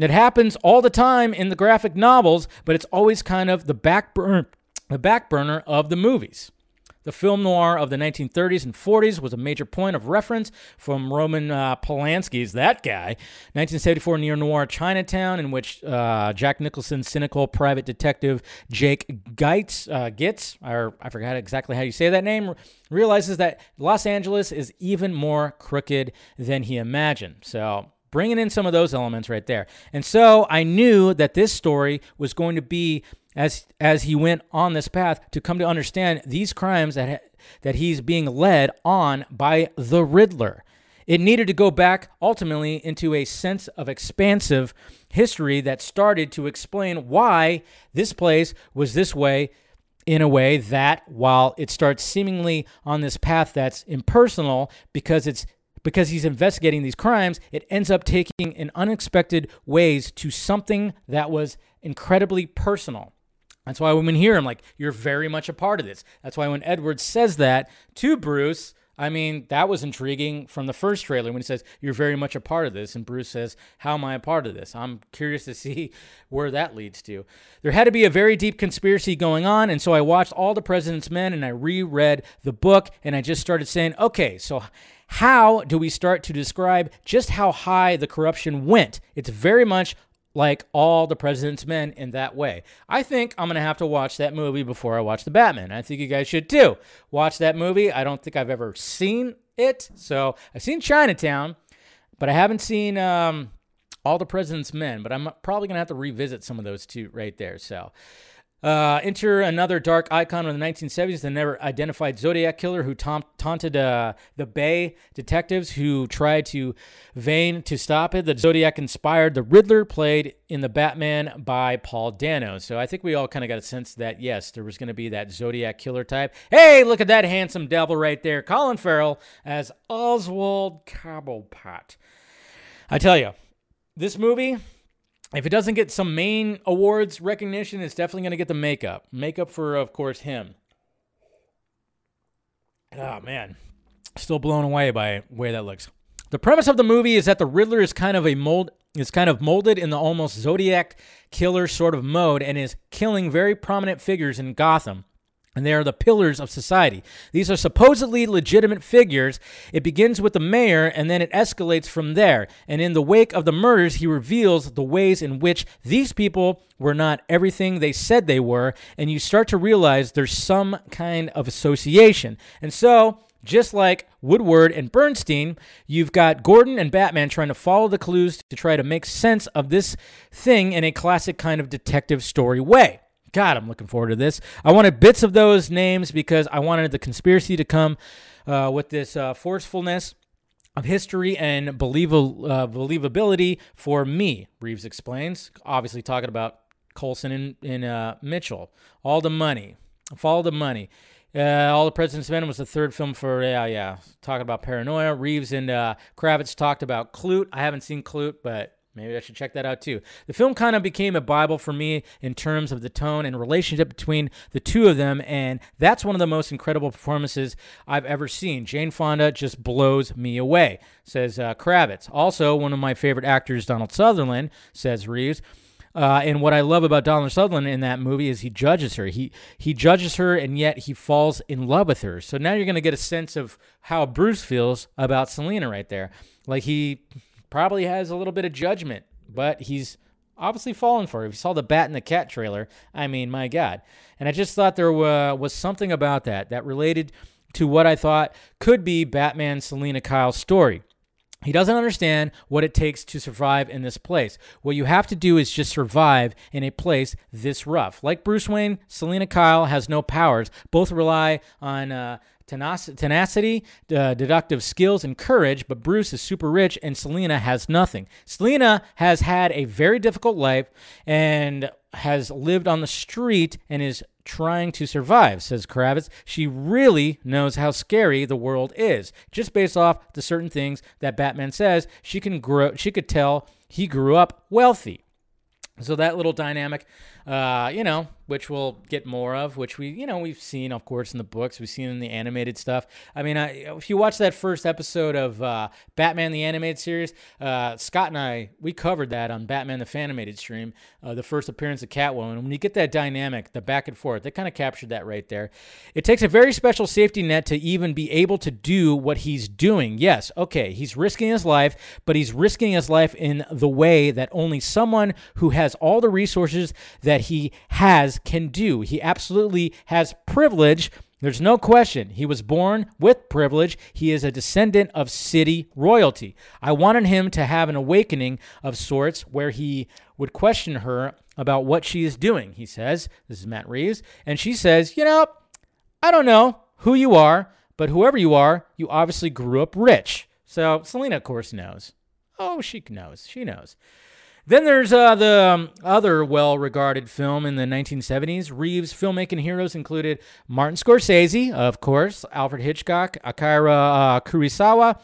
It happens all the time in the graphic novels, but it's always kind of the back burner, the back burner of the movies. The film noir of the 1930s and 40s was a major point of reference from Roman uh, Polanski's That Guy. 1974 neo noir Chinatown, in which uh, Jack Nicholson's cynical private detective Jake Geitz, uh, Gitz, or I forgot exactly how you say that name, realizes that Los Angeles is even more crooked than he imagined. So bringing in some of those elements right there. And so I knew that this story was going to be as as he went on this path to come to understand these crimes that that he's being led on by the Riddler. It needed to go back ultimately into a sense of expansive history that started to explain why this place was this way in a way that while it starts seemingly on this path that's impersonal because it's because he's investigating these crimes, it ends up taking in unexpected ways to something that was incredibly personal. That's why when we hear him, like, you're very much a part of this. That's why when Edward says that to Bruce, I mean, that was intriguing from the first trailer when he says, You're very much a part of this. And Bruce says, How am I a part of this? I'm curious to see where that leads to. There had to be a very deep conspiracy going on. And so I watched All the President's Men and I reread the book and I just started saying, Okay, so how do we start to describe just how high the corruption went? It's very much like all the president's men in that way. I think I'm going to have to watch that movie before I watch the Batman. I think you guys should too. Watch that movie. I don't think I've ever seen it. So I've seen Chinatown, but I haven't seen um, all the president's men. But I'm probably going to have to revisit some of those two right there. So uh, enter another dark icon of the 1970s, the never identified Zodiac killer who taunted uh, the Bay detectives who tried to vain to stop it. The Zodiac inspired the Riddler, played in the Batman by Paul Dano. So I think we all kind of got a sense that, yes, there was going to be that Zodiac killer type. Hey, look at that handsome devil right there. Colin Farrell as Oswald Cobblepot. I tell you, this movie if it doesn't get some main awards recognition, it's definitely going to get the makeup. Makeup for, of course, him. Oh, man. Still blown away by the way that looks. The premise of the movie is that the Riddler is kind of a mold is kind of molded in the almost Zodiac killer sort of mode and is killing very prominent figures in Gotham and they are the pillars of society. These are supposedly legitimate figures. It begins with the mayor and then it escalates from there. And in the wake of the murders, he reveals the ways in which these people were not everything they said they were. And you start to realize there's some kind of association. And so, just like Woodward and Bernstein, you've got Gordon and Batman trying to follow the clues to try to make sense of this thing in a classic kind of detective story way. God, I'm looking forward to this. I wanted bits of those names because I wanted the conspiracy to come uh, with this uh, forcefulness of history and uh, believability for me, Reeves explains. Obviously, talking about Colson and, and uh, Mitchell. All the money. Follow the money. Uh, All the President's Men was the third film for, yeah, yeah. Talking about paranoia. Reeves and uh, Kravitz talked about Klute. I haven't seen Klute, but Maybe I should check that out too. The film kind of became a Bible for me in terms of the tone and relationship between the two of them, and that's one of the most incredible performances I've ever seen. Jane Fonda just blows me away, says uh, Kravitz. Also, one of my favorite actors, Donald Sutherland, says Reeves. Uh, and what I love about Donald Sutherland in that movie is he judges her. He he judges her, and yet he falls in love with her. So now you're going to get a sense of how Bruce feels about Selena right there. Like he probably has a little bit of judgment, but he's obviously fallen for it. If you saw the Bat and the Cat trailer, I mean, my God. And I just thought there was something about that that related to what I thought could be Batman Selina Kyle's story. He doesn't understand what it takes to survive in this place. What you have to do is just survive in a place this rough. Like Bruce Wayne, Selina Kyle has no powers. Both rely on uh, tenacity, uh, deductive skills, and courage, but Bruce is super rich and Selina has nothing. Selina has had a very difficult life and has lived on the street and is trying to survive, says Kravitz. She really knows how scary the world is. Just based off the certain things that Batman says, she can grow she could tell he grew up wealthy. So that little dynamic uh, you know, which we'll get more of, which we, you know, we've seen, of course, in the books, we've seen in the animated stuff. I mean, I, if you watch that first episode of uh, Batman the Animated Series, uh, Scott and I, we covered that on Batman the Fanimated stream, uh, the first appearance of Catwoman. When you get that dynamic, the back and forth, they kind of captured that right there. It takes a very special safety net to even be able to do what he's doing. Yes, okay, he's risking his life, but he's risking his life in the way that only someone who has all the resources that that he has can do. He absolutely has privilege. There's no question. He was born with privilege. He is a descendant of city royalty. I wanted him to have an awakening of sorts where he would question her about what she is doing. He says, This is Matt Reeves. And she says, You know, I don't know who you are, but whoever you are, you obviously grew up rich. So Selena, of course, knows. Oh, she knows. She knows. Then there's uh, the um, other well regarded film in the 1970s. Reeves' filmmaking heroes included Martin Scorsese, of course, Alfred Hitchcock, Akira uh, Kurosawa,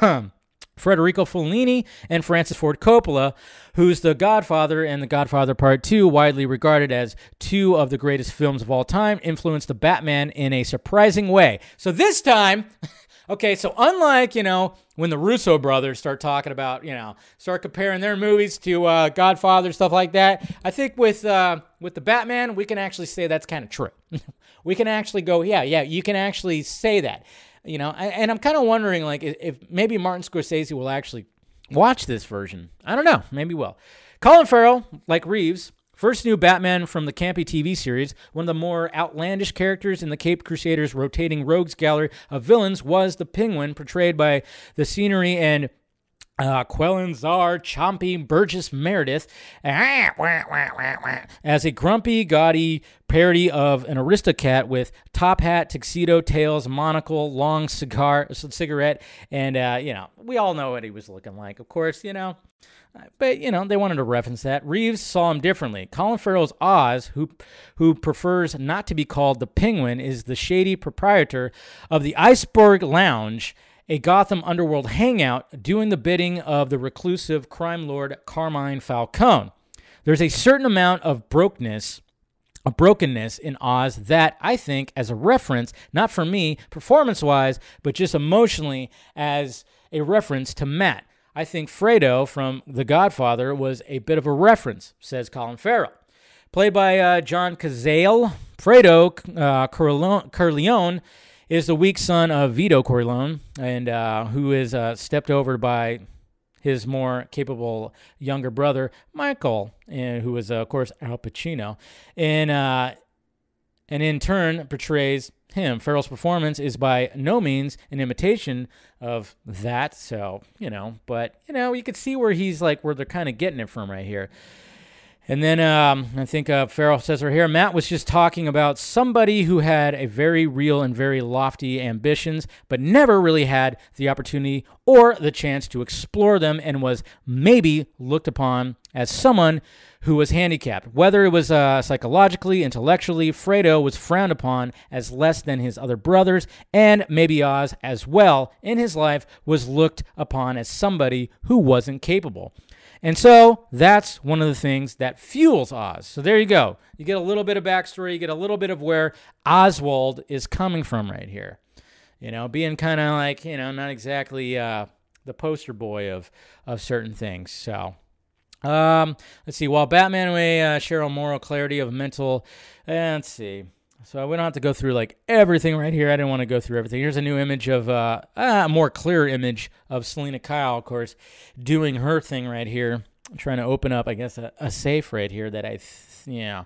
Federico Fellini and Francis Ford Coppola, who's The Godfather and The Godfather Part 2, widely regarded as two of the greatest films of all time, influenced the Batman in a surprising way. So this time, okay, so unlike, you know, when the Russo brothers start talking about, you know, start comparing their movies to uh, Godfather, stuff like that, I think with, uh, with the Batman, we can actually say that's kind of true. we can actually go, yeah, yeah, you can actually say that you know, and I'm kind of wondering like if maybe Martin Scorsese will actually watch this version. I don't know, maybe will. Colin Farrell, like Reeves, first new Batman from the campy TV series, one of the more outlandish characters in the Cape Crusaders' rotating rogues gallery of villains was the Penguin, portrayed by the scenery and uh, Quellen Czar, Chompy, Burgess Meredith, as a grumpy, gaudy parody of an aristocrat with top hat, tuxedo, tails, monocle, long cigar, cigarette, and uh, you know, we all know what he was looking like, of course, you know. Uh, but you know, they wanted to reference that. Reeves saw him differently. Colin Farrell's Oz, who who prefers not to be called the Penguin, is the shady proprietor of the Iceberg Lounge a Gotham underworld hangout doing the bidding of the reclusive crime lord Carmine Falcone. There's a certain amount of brokenness, a brokenness in Oz that I think, as a reference, not for me performance wise, but just emotionally, as a reference to Matt. I think Fredo from The Godfather was a bit of a reference, says Colin Farrell. Played by uh, John Cazale, Fredo uh, Corleone is the weak son of Vito Corleone, and uh, who is uh, stepped over by his more capable younger brother Michael, and who is uh, of course Al Pacino, and uh, and in turn portrays him. Farrell's performance is by no means an imitation of that, so you know, but you know you could see where he's like where they're kind of getting it from right here. And then um, I think uh, Farrell says right here Matt was just talking about somebody who had a very real and very lofty ambitions, but never really had the opportunity or the chance to explore them and was maybe looked upon as someone who was handicapped. Whether it was uh, psychologically, intellectually, Fredo was frowned upon as less than his other brothers, and maybe Oz as well in his life was looked upon as somebody who wasn't capable. And so that's one of the things that fuels Oz. So there you go. You get a little bit of backstory, you get a little bit of where Oswald is coming from right here. You know, being kind of like, you know, not exactly uh, the poster boy of, of certain things. So. Um, let's see. While Batman may uh, share a moral clarity of mental, eh, let's see. So we don't have to go through like everything right here. I didn't want to go through everything. Here's a new image of uh, a more clear image of Selena Kyle, of course, doing her thing right here, trying to open up, I guess, a, a safe right here that I, th- yeah.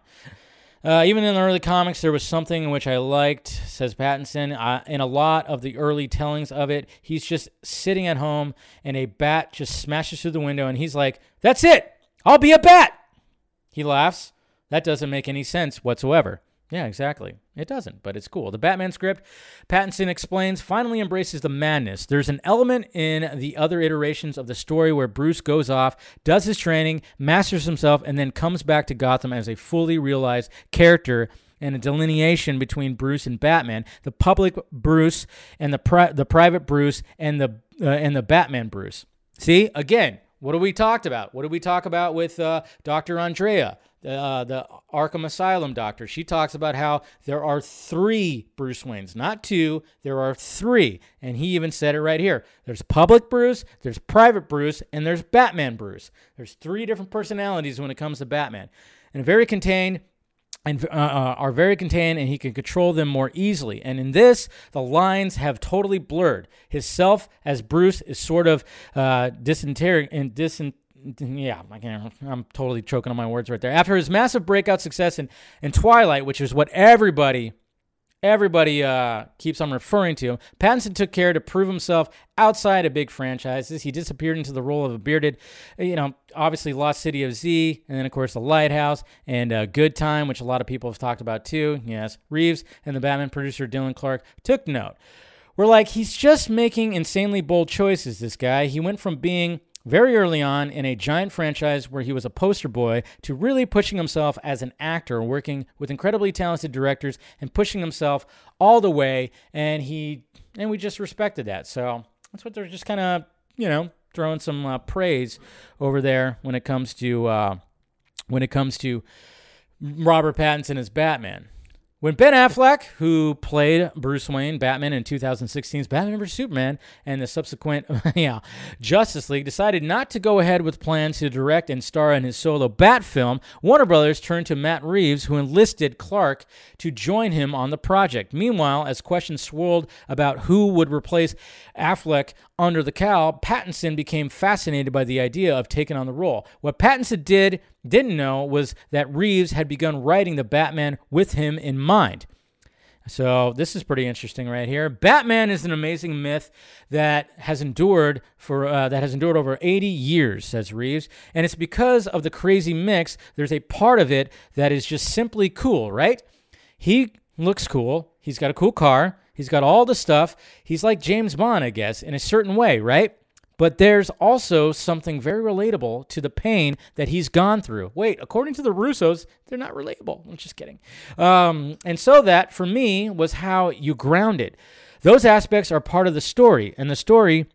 Uh, even in the early comics, there was something in which I liked, says Pattinson. Uh, in a lot of the early tellings of it, he's just sitting at home and a bat just smashes through the window and he's like, That's it! I'll be a bat! He laughs. That doesn't make any sense whatsoever. Yeah, exactly. It doesn't, but it's cool. The Batman script, Pattinson explains, finally embraces the madness. There's an element in the other iterations of the story where Bruce goes off, does his training, masters himself, and then comes back to Gotham as a fully realized character and a delineation between Bruce and Batman, the public Bruce and the pri- the private Bruce and the uh, and the Batman Bruce. See, again, what do we talked about? What did we talk about with uh, Dr. Andrea? uh, the Arkham Asylum doctor. She talks about how there are three Bruce Waynes, not two. There are three, and he even said it right here. There's public Bruce, there's private Bruce, and there's Batman Bruce. There's three different personalities when it comes to Batman, and very contained. And uh, uh, are very contained, and he can control them more easily. And in this, the lines have totally blurred. His self as Bruce is sort of uh, dysenteric and disen- yeah, I can't, I'm totally choking on my words right there. After his massive breakout success in, in Twilight, which is what everybody everybody uh, keeps on referring to, him. Pattinson took care to prove himself outside of big franchises. He disappeared into the role of a bearded, you know, obviously Lost City of Z, and then of course The Lighthouse and uh, Good Time, which a lot of people have talked about too. Yes, Reeves and the Batman producer Dylan Clark took note. We're like, he's just making insanely bold choices. This guy, he went from being very early on in a giant franchise where he was a poster boy to really pushing himself as an actor, working with incredibly talented directors and pushing himself all the way. And he and we just respected that. So that's what they're just kind of you know throwing some uh, praise over there when it comes to uh, when it comes to Robert Pattinson as Batman. When Ben Affleck, who played Bruce Wayne, Batman in 2016's Batman vs. Superman, and the subsequent yeah, Justice League, decided not to go ahead with plans to direct and star in his solo Bat film, Warner Brothers turned to Matt Reeves, who enlisted Clark to join him on the project. Meanwhile, as questions swirled about who would replace Affleck under the cowl, Pattinson became fascinated by the idea of taking on the role. What Pattinson did didn't know was that Reeves had begun writing the Batman with him in mind. So this is pretty interesting right here. Batman is an amazing myth that has endured for uh, that has endured over 80 years, says Reeves, and it's because of the crazy mix. There's a part of it that is just simply cool, right? He looks cool. He's got a cool car. He's got all the stuff. He's like James Bond, I guess, in a certain way, right? But there's also something very relatable to the pain that he's gone through. Wait, according to the Russos, they're not relatable. I'm just kidding. Um, and so that, for me, was how you ground it. Those aspects are part of the story, and the story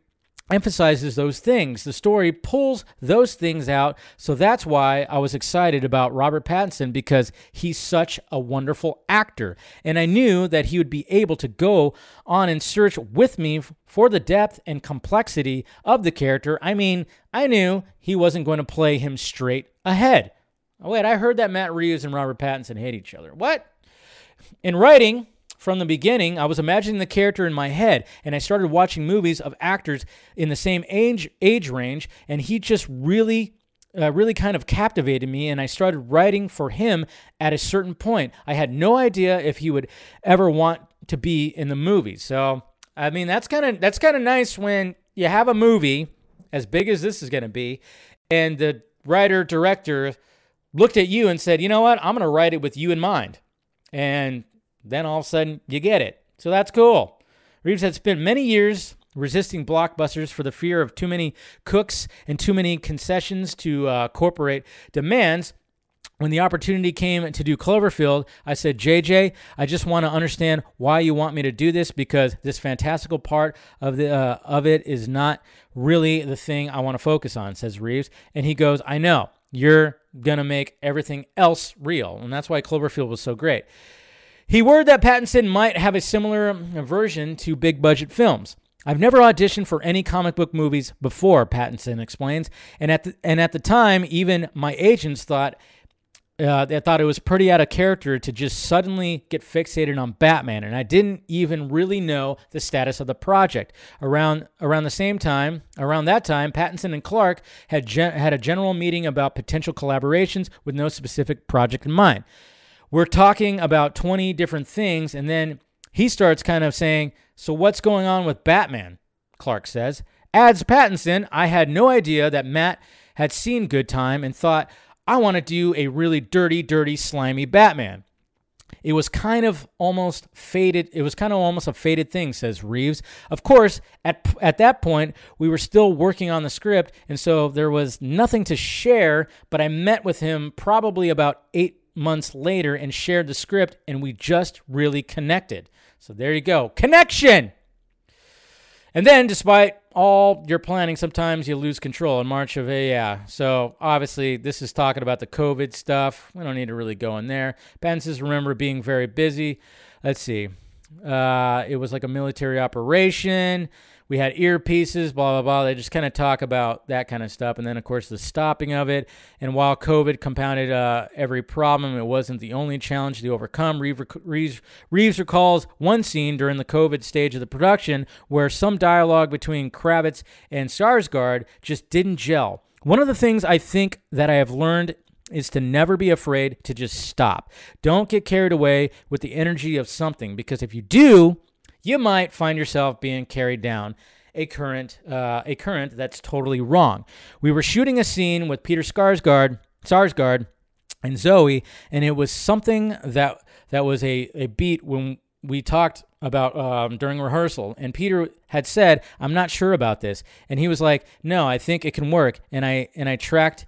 emphasizes those things. The story pulls those things out. So that's why I was excited about Robert Pattinson because he's such a wonderful actor. And I knew that he would be able to go on and search with me for the depth and complexity of the character. I mean, I knew he wasn't going to play him straight ahead. Oh, wait, I heard that Matt Reeves and Robert Pattinson hate each other. What? In writing, from the beginning, I was imagining the character in my head, and I started watching movies of actors in the same age age range, and he just really uh, really kind of captivated me and I started writing for him at a certain point. I had no idea if he would ever want to be in the movie. So, I mean, that's kind of that's kind of nice when you have a movie as big as this is going to be and the writer director looked at you and said, "You know what? I'm going to write it with you in mind." And then all of a sudden you get it. So that's cool. Reeves had spent many years resisting blockbusters for the fear of too many cooks and too many concessions to uh, corporate demands. When the opportunity came to do Cloverfield, I said, JJ, I just want to understand why you want me to do this because this fantastical part of the uh, of it is not really the thing I want to focus on, says Reeves. And he goes, I know you're gonna make everything else real, and that's why Cloverfield was so great. He worried that Pattinson might have a similar aversion to big budget films. I've never auditioned for any comic book movies before, Pattinson explains, and at the, and at the time, even my agents thought uh, they thought it was pretty out of character to just suddenly get fixated on Batman, and I didn't even really know the status of the project. Around around the same time, around that time, Pattinson and Clark had gen- had a general meeting about potential collaborations with no specific project in mind we're talking about 20 different things. And then he starts kind of saying, So what's going on with Batman? Clark says. Adds Pattinson, I had no idea that Matt had seen Good Time and thought, I want to do a really dirty, dirty, slimy Batman. It was kind of almost faded. It was kind of almost a faded thing, says Reeves. Of course, at at that point, we were still working on the script, and so there was nothing to share. But I met with him probably about eight months later and shared the script, and we just really connected. So there you go. Connection! And then, despite all your planning, sometimes you lose control in March of a yeah. So obviously, this is talking about the COVID stuff. We don't need to really go in there. Pence's remember being very busy. Let's see. Uh, it was like a military operation we had earpieces, blah, blah, blah. They just kind of talk about that kind of stuff. And then, of course, the stopping of it. And while COVID compounded uh, every problem, it wasn't the only challenge to overcome. Reeves, Reeves recalls one scene during the COVID stage of the production where some dialogue between Kravitz and Skarsgård just didn't gel. One of the things I think that I have learned is to never be afraid to just stop. Don't get carried away with the energy of something because if you do, you might find yourself being carried down a current uh, a current that's totally wrong. We were shooting a scene with Peter Skarsgård, Sarsgaard, and Zoe, and it was something that that was a, a beat when we talked about um, during rehearsal. And Peter had said, "I'm not sure about this," and he was like, "No, I think it can work." And I and I tracked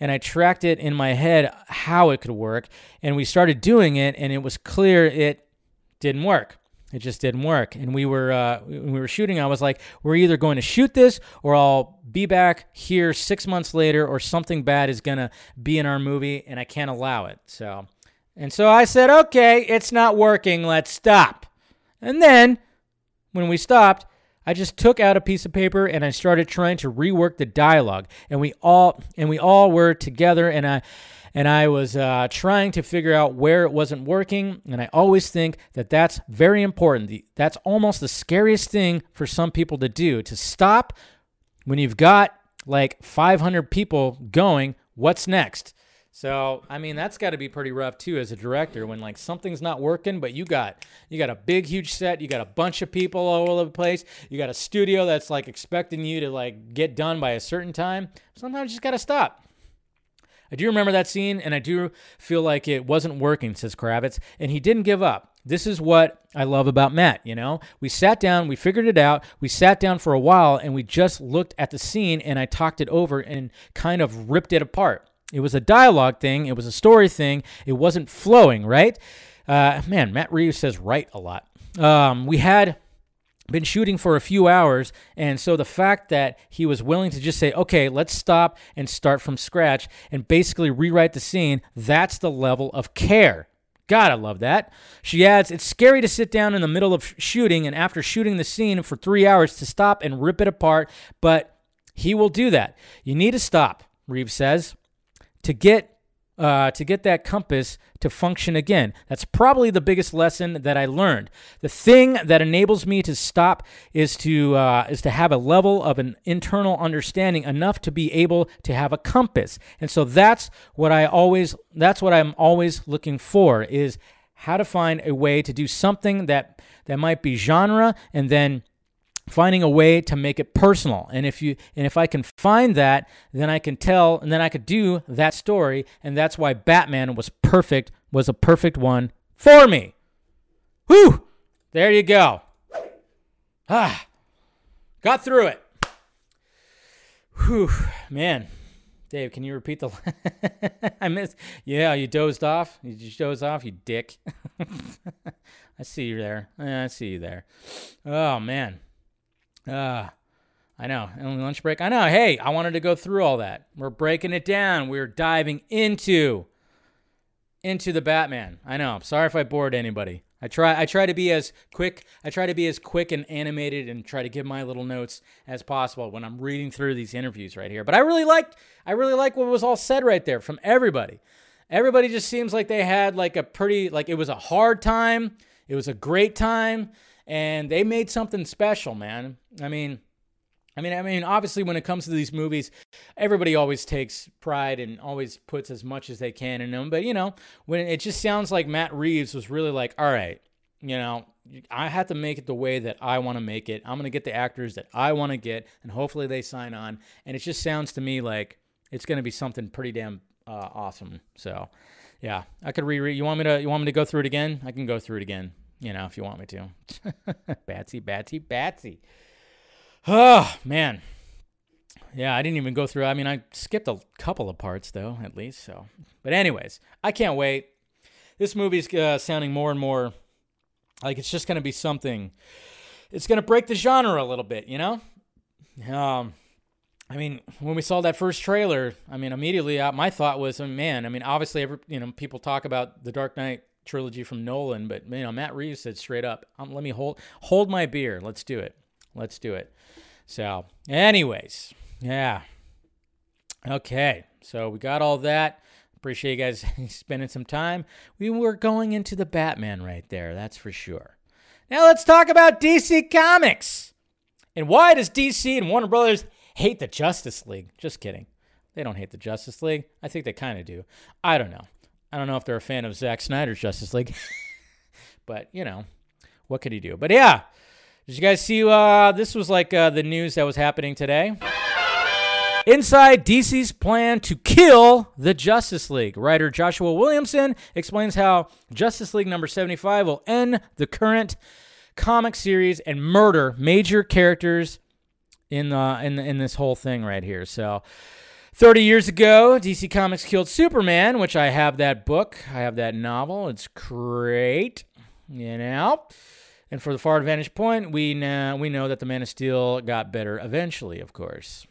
and I tracked it in my head how it could work, and we started doing it, and it was clear it didn't work. It just didn't work. And we were uh, when we were shooting. I was like, we're either going to shoot this, or I'll be back here six months later, or something bad is gonna be in our movie, and I can't allow it. So, and so I said, okay, it's not working. Let's stop. And then when we stopped, I just took out a piece of paper and I started trying to rework the dialogue. And we all and we all were together, and I and I was uh, trying to figure out where it wasn't working. And I always think that that's very important. The, that's almost the scariest thing for some people to do to stop when you've got like 500 people going. What's next? So, I mean, that's got to be pretty rough too as a director when like something's not working, but you got you got a big huge set, you got a bunch of people all over the place, you got a studio that's like expecting you to like get done by a certain time. Sometimes you just got to stop. I do remember that scene, and I do feel like it wasn't working, says Kravitz, and he didn't give up. This is what I love about Matt, you know? We sat down, we figured it out, we sat down for a while, and we just looked at the scene, and I talked it over and kind of ripped it apart. It was a dialogue thing, it was a story thing, it wasn't flowing, right? Uh, man, Matt Reeves says right a lot. Um, we had been shooting for a few hours and so the fact that he was willing to just say okay let's stop and start from scratch and basically rewrite the scene that's the level of care. God i love that. She adds it's scary to sit down in the middle of shooting and after shooting the scene for three hours to stop and rip it apart but he will do that. You need to stop reeves says to get uh, to get that compass to function again. That's probably the biggest lesson that I learned. The thing that enables me to stop is to uh, is to have a level of an internal understanding enough to be able to have a compass. And so that's what I always that's what I'm always looking for is how to find a way to do something that that might be genre and then finding a way to make it personal. And if you and if i can find that then i can tell and then i could do that story. And that's why batman was perfect was a perfect one for me. Whew! There you go. Ah got through it. Whew man. Dave can you repeat the i missed yeah you dozed off? You just dozed off you dick. I see you there. I see you there. Oh man uh, I know. Only lunch break. I know. Hey, I wanted to go through all that. We're breaking it down. We're diving into into the Batman. I know. Sorry if I bored anybody. I try I try to be as quick I try to be as quick and animated and try to give my little notes as possible when I'm reading through these interviews right here. But I really liked I really like what was all said right there from everybody. Everybody just seems like they had like a pretty like it was a hard time. It was a great time and they made something special, man. I mean, I mean, I mean, obviously, when it comes to these movies, everybody always takes pride and always puts as much as they can in them. But you know, when it just sounds like Matt Reeves was really like, all right, you know, I have to make it the way that I want to make it. I'm to get the actors that I want to get, and hopefully they sign on. And it just sounds to me like it's to be something pretty damn uh, awesome. So, yeah, I could reread. You want me to? You want me to go through it again? I can go through it again you know, if you want me to. Batsy, Batsy, Batsy. Oh, man. Yeah, I didn't even go through. I mean, I skipped a couple of parts, though, at least. So, but anyways, I can't wait. This movie's uh, sounding more and more like it's just going to be something. It's going to break the genre a little bit, you know. Um, I mean, when we saw that first trailer, I mean, immediately uh, my thought was, oh, man. I mean, obviously, every you know, people talk about the Dark Knight trilogy from Nolan, but you know Matt Reeves said straight up, um, "Let me hold hold my beer. Let's do it. Let's do it." So, anyways, yeah. Okay, so we got all that. Appreciate you guys spending some time. We were going into the Batman right there, that's for sure. Now let's talk about DC Comics. And why does DC and Warner Brothers hate the Justice League? Just kidding. They don't hate the Justice League. I think they kind of do. I don't know. I don't know if they're a fan of Zack Snyder's Justice League, but you know, what could he do? But yeah, did you guys see? Uh, this was like uh, the news that was happening today. Inside DC's plan to kill the Justice League. Writer Joshua Williamson explains how Justice League number 75 will end the current comic series and murder major characters in in, in this whole thing right here. So 30 years ago, DC Comics killed Superman, which I have that book. I have that novel. It's great, you know. And for the far advantage point, we we know that the Man of Steel got better eventually, of course.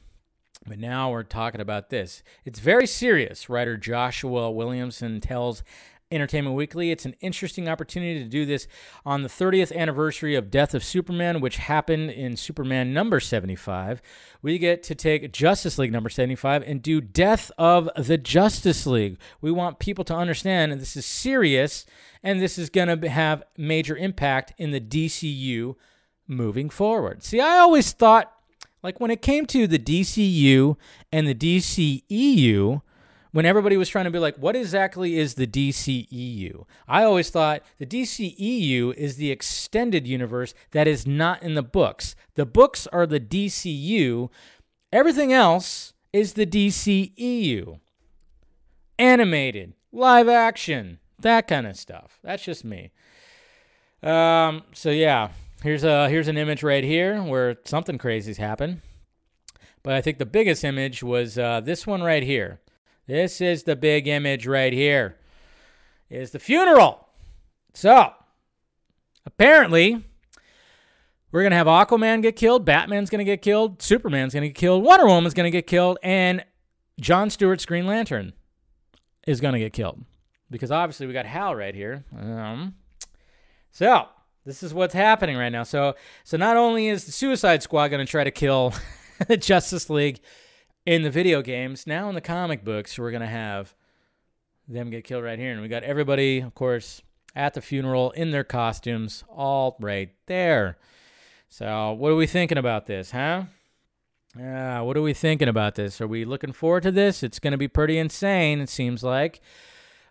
But now we're talking about this. It's very serious. Writer Joshua Williamson tells Entertainment Weekly. It's an interesting opportunity to do this on the 30th anniversary of Death of Superman, which happened in Superman number 75. We get to take Justice League number 75 and do Death of the Justice League. We want people to understand this is serious and this is going to have major impact in the DCU moving forward. See, I always thought, like when it came to the DCU and the DCEU, when everybody was trying to be like, what exactly is the DCEU? I always thought the DCEU is the extended universe that is not in the books. The books are the DCU, everything else is the DCEU. Animated, live action, that kind of stuff. That's just me. Um, so yeah, here's a here's an image right here where something crazy's happened. But I think the biggest image was uh, this one right here. This is the big image right here. Is the funeral. So, apparently, we're going to have Aquaman get killed, Batman's going to get killed, Superman's going to get killed, Wonder Woman's going to get killed, and John Stewart's Green Lantern is going to get killed. Because obviously we got Hal right here. Um, so, this is what's happening right now. So, so not only is the Suicide Squad going to try to kill the Justice League, in the video games. Now in the comic books, we're gonna have them get killed right here, and we got everybody, of course, at the funeral in their costumes, all right there. So, what are we thinking about this, huh? Yeah, what are we thinking about this? Are we looking forward to this? It's to be pretty insane. It seems like.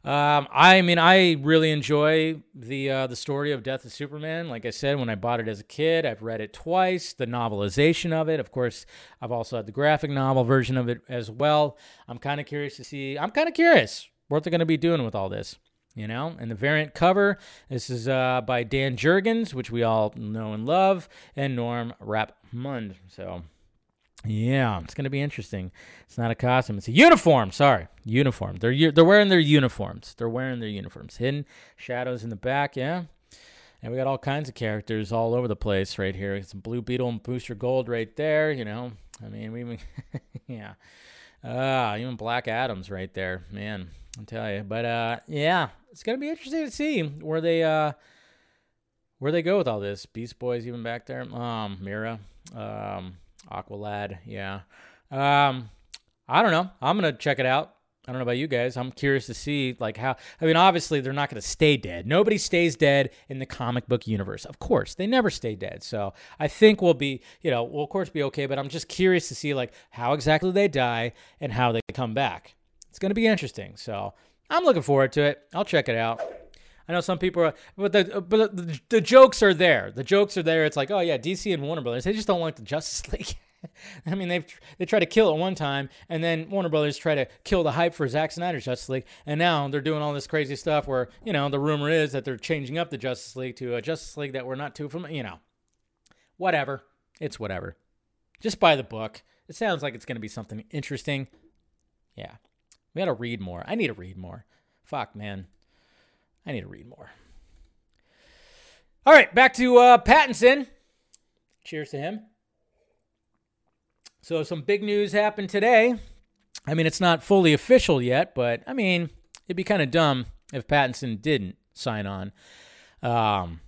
Um, I mean, I really enjoy the uh, the story of Death of Superman. Like I said, when I bought it as a kid, I've read it twice. The novelization of it, of course, I've also had the graphic novel version of it as well. I'm kind of curious to see. I'm kind of curious what they're going to be doing with all this. You know, and the variant cover. This is uh, by Dan Jurgens, which we all know and love, and Norm Rapmund. So yeah, it's going to be interesting. It's not a costume; it's a uniform. Sorry, uniform. They're they're wearing their uniforms. They're wearing their uniforms. Hidden shadows in the back. Yeah, and we got all kinds of characters all over the place right here. Some Blue Beetle and Booster Gold right there. You know, I mean, we even yeah, uh, even Black Adams right there. Man, I'll tell you. But uh, yeah, it's gonna be interesting to see where they uh where they go with all this. Beast Boys even back there. Um, Mera. Um Aqualad, yeah. Um, I don't know. I'm gonna check it out. I don't know about you guys. I'm curious to see like how. I mean, obviously they're not going to stay dead. Nobody stays dead in the comic book universe. Of course, they never stay dead. So I think we'll be, you know, we'll of course be okay. But I'm just curious to see like how exactly they die and how they come back. It's going to be interesting. So I'm looking forward to it. I'll check it out. I know some people are, but the but the, the jokes are there. The jokes are there. It's like, oh yeah, DC and Warner Brothers, they just don't like the Justice League. I mean, they've they try to kill it one time, and then Warner Brothers try to kill the hype for Zack Snyder's Justice League, and now they're doing all this crazy stuff where you know the rumor is that they're changing up the Justice League to a Justice League that we're not too familiar. You know, whatever. It's whatever. Just buy the book. It sounds like it's going to be something interesting. Yeah, we got to read more. I need to read more. Fuck, man. I need to read more. All right, back to uh, Pattinson. Cheers to him. So, some big news happened today. I mean, it's not fully official yet, but I mean, it'd be kind of dumb if Pattinson didn't sign on um,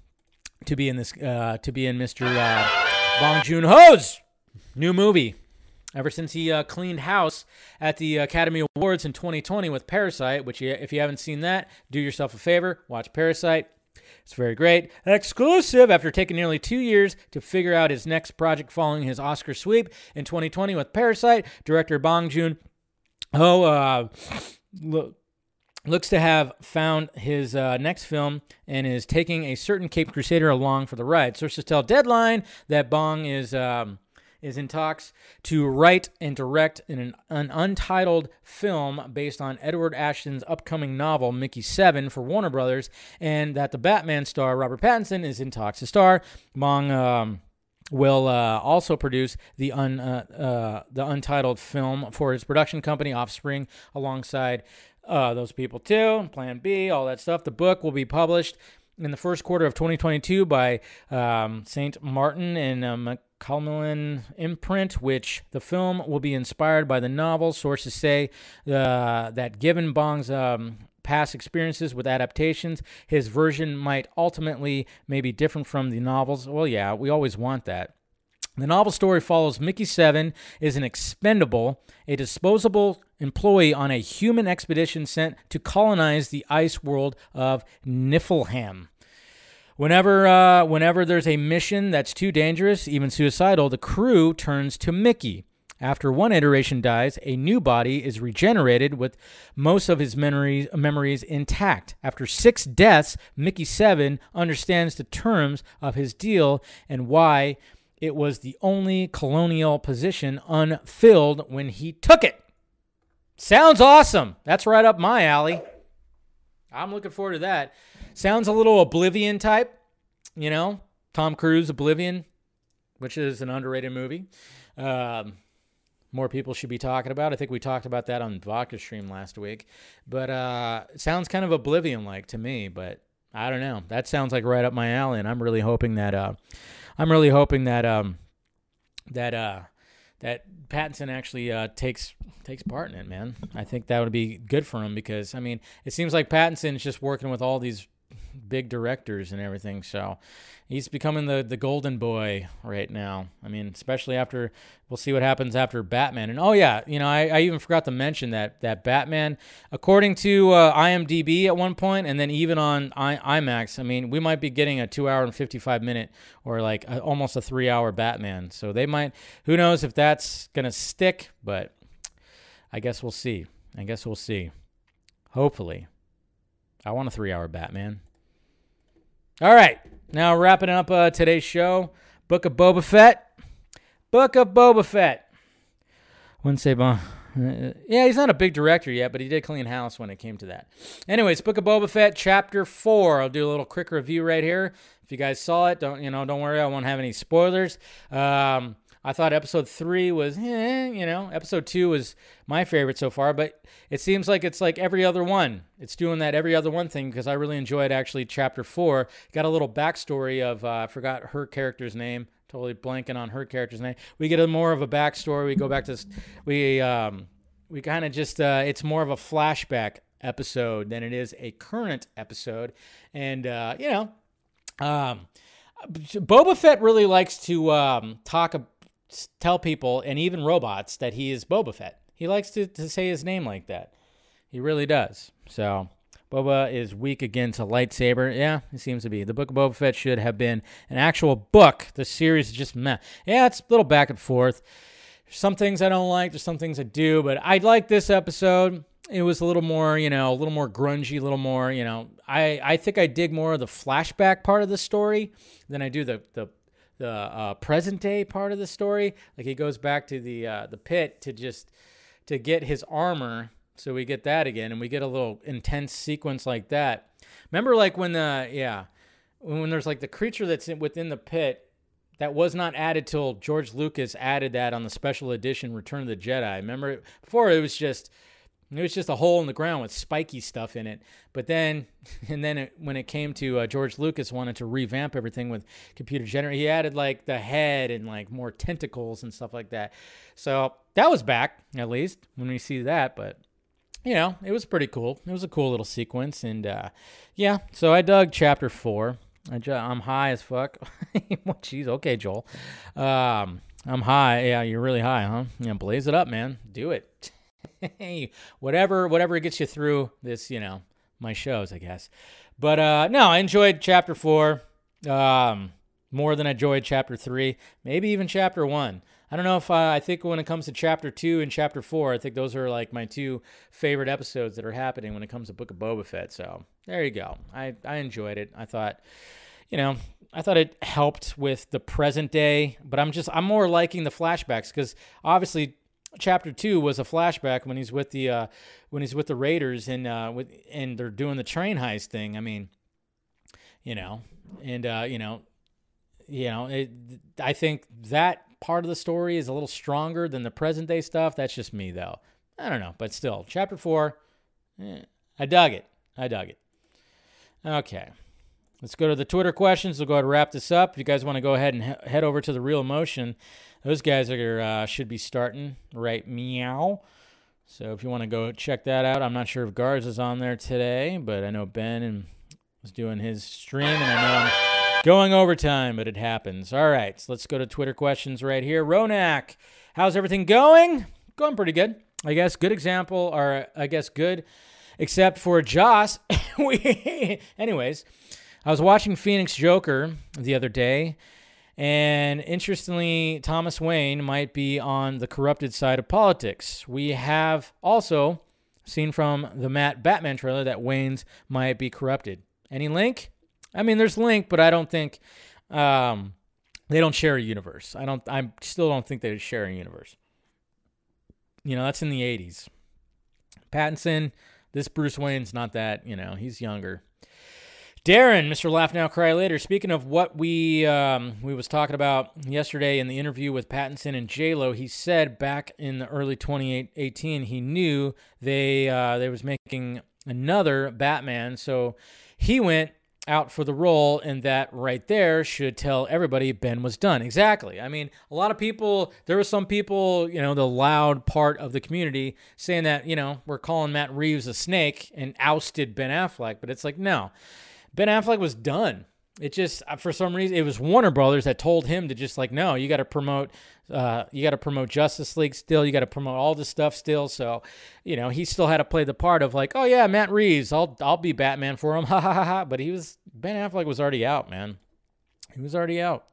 to be in this uh, to be in Mr. Uh, Bong Joon Ho's new movie ever since he uh, cleaned house at the Academy Awards in 2020 with Parasite, which, if you haven't seen that, do yourself a favor, watch Parasite. It's very great. Exclusive after taking nearly two years to figure out his next project following his Oscar sweep in 2020 with Parasite, director Bong Joon Ho uh, looks to have found his uh, next film and is taking a certain Cape Crusader along for the ride. Sources tell Deadline that Bong is. Um, is in talks to write and direct an, an untitled film based on Edward Ashton's upcoming novel Mickey Seven for Warner Brothers, and that the Batman star Robert Pattinson is in talks to star. Bong um, will uh, also produce the un, uh, uh, the untitled film for his production company Offscreen alongside uh, those people too. Plan B, all that stuff. The book will be published in the first quarter of 2022 by um, St. Martin and uh, Macmillan imprint, which the film will be inspired by the novel. Sources say uh, that given Bong's um, past experiences with adaptations, his version might ultimately may be different from the novels. Well, yeah, we always want that. The novel story follows Mickey Seven is an expendable, a disposable employee on a human expedition sent to colonize the ice world of Niflheim. Whenever, uh, whenever there's a mission that's too dangerous, even suicidal, the crew turns to Mickey. After one iteration dies, a new body is regenerated with most of his memories, memories intact. After six deaths, Mickey Seven understands the terms of his deal and why it was the only colonial position unfilled when he took it. Sounds awesome. That's right up my alley. I'm looking forward to that. Sounds a little Oblivion type, you know, Tom Cruise Oblivion, which is an underrated movie. Um, more people should be talking about. I think we talked about that on Vodka Stream last week. But uh, sounds kind of Oblivion like to me, but I don't know. That sounds like right up my alley, and I'm really hoping that uh, I'm really hoping that um, that uh, that Pattinson actually uh, takes takes part in it, man. I think that would be good for him because I mean, it seems like Pattinson is just working with all these big directors and everything. So he's becoming the the golden boy right now. I mean, especially after we'll see what happens after Batman. And oh yeah, you know, I, I even forgot to mention that that Batman, according to uh, IMDb at one point, and then even on I, IMAX. I mean, we might be getting a two hour and fifty five minute or like a, almost a three hour Batman. So they might. Who knows if that's gonna stick? But I guess we'll see. I guess we'll see. Hopefully. I want a three hour Batman. All right. Now, wrapping up uh, today's show Book of Boba Fett. Book of Boba Fett. Wouldn't say, bon. Uh, yeah, he's not a big director yet, but he did clean house when it came to that. Anyways, Book of Boba Fett, Chapter Four. I'll do a little quick review right here. If you guys saw it, don't you know? Don't worry, I won't have any spoilers. Um, I thought episode three was, eh, you know, episode two was my favorite so far, but it seems like it's like every other one. It's doing that every other one thing because I really enjoyed actually chapter four. Got a little backstory of, uh, I forgot her character's name, totally blanking on her character's name. We get a more of a backstory. We go back to, we, um, we kind of just, uh, it's more of a flashback episode than it is a current episode. And, uh, you know, um, Boba Fett really likes to um, talk tell people and even robots that he is Boba Fett. He likes to, to say his name like that. He really does. So Boba is weak against a lightsaber. Yeah, he seems to be. The Book of Boba Fett should have been an actual book. The series is just meh. Yeah, it's a little back and forth. There's some things I don't like. There's some things I do, but I like this episode. It was a little more, you know, a little more grungy, a little more, you know. I I think I dig more of the flashback part of the story than I do the the the uh, present day part of the story. Like he goes back to the uh, the pit to just to get his armor. So we get that again, and we get a little intense sequence like that. Remember, like when the yeah, when there's like the creature that's in, within the pit that was not added till George Lucas added that on the special edition Return of the Jedi. Remember before it was just it was just a hole in the ground with spiky stuff in it. But then, and then it, when it came to uh, George Lucas wanted to revamp everything with computer generated, he added like the head and like more tentacles and stuff like that. So that was back at least when we see that. But you know, it was pretty cool. It was a cool little sequence, and uh, yeah. So I dug chapter four. I ju- I'm high as fuck. Jeez, okay, Joel. Um, I'm high. Yeah, you're really high, huh? Yeah, blaze it up, man. Do it. hey, whatever, whatever gets you through this, you know, my shows, I guess. But uh, no, I enjoyed chapter four um, more than I enjoyed chapter three, maybe even chapter one. I don't know if I, I think when it comes to chapter two and chapter four, I think those are like my two favorite episodes that are happening when it comes to Book of Boba Fett. So there you go. I, I enjoyed it. I thought, you know, I thought it helped with the present day, but I'm just I'm more liking the flashbacks because obviously chapter two was a flashback when he's with the uh, when he's with the Raiders and uh, with and they're doing the train heist thing. I mean, you know, and uh, you know, you know, it, I think that part of the story is a little stronger than the present day stuff. That's just me though. I don't know, but still, chapter four, eh, I dug it. I dug it. Okay. let's go to the Twitter questions. We'll go ahead and wrap this up. If you guys want to go ahead and he- head over to the Real Emotion, those guys are uh, should be starting right meow. So if you want to go check that out, I'm not sure if Guards is on there today, but I know Ben and was doing his stream, and I know I'm going overtime, but it happens. All right, so let's go to Twitter questions right here. Ronak, how's everything going? Going pretty good, I guess. Good example, or I guess good, except for Joss. we, anyways, I was watching Phoenix Joker the other day. And interestingly, Thomas Wayne might be on the corrupted side of politics. We have also seen from the Matt Batman trailer that Wayne's might be corrupted. Any link? I mean, there's link, but I don't think um, they don't share a universe. I don't. I still don't think they share a universe. You know, that's in the '80s. Pattinson, this Bruce Wayne's not that. You know, he's younger. Darren, Mr. Laugh Now Cry Later. Speaking of what we um, we was talking about yesterday in the interview with Pattinson and J Lo, he said back in the early 2018 he knew they uh, they was making another Batman, so he went out for the role, and that right there should tell everybody Ben was done. Exactly. I mean, a lot of people, there were some people, you know, the loud part of the community saying that, you know, we're calling Matt Reeves a snake and ousted Ben Affleck, but it's like, no. Ben Affleck was done. It just uh, for some reason it was Warner Brothers that told him to just like no, you got to promote, uh, you got to promote Justice League still, you got to promote all this stuff still. So, you know, he still had to play the part of like, oh yeah, Matt Reeves, I'll I'll be Batman for him, ha ha ha ha. But he was Ben Affleck was already out, man. He was already out.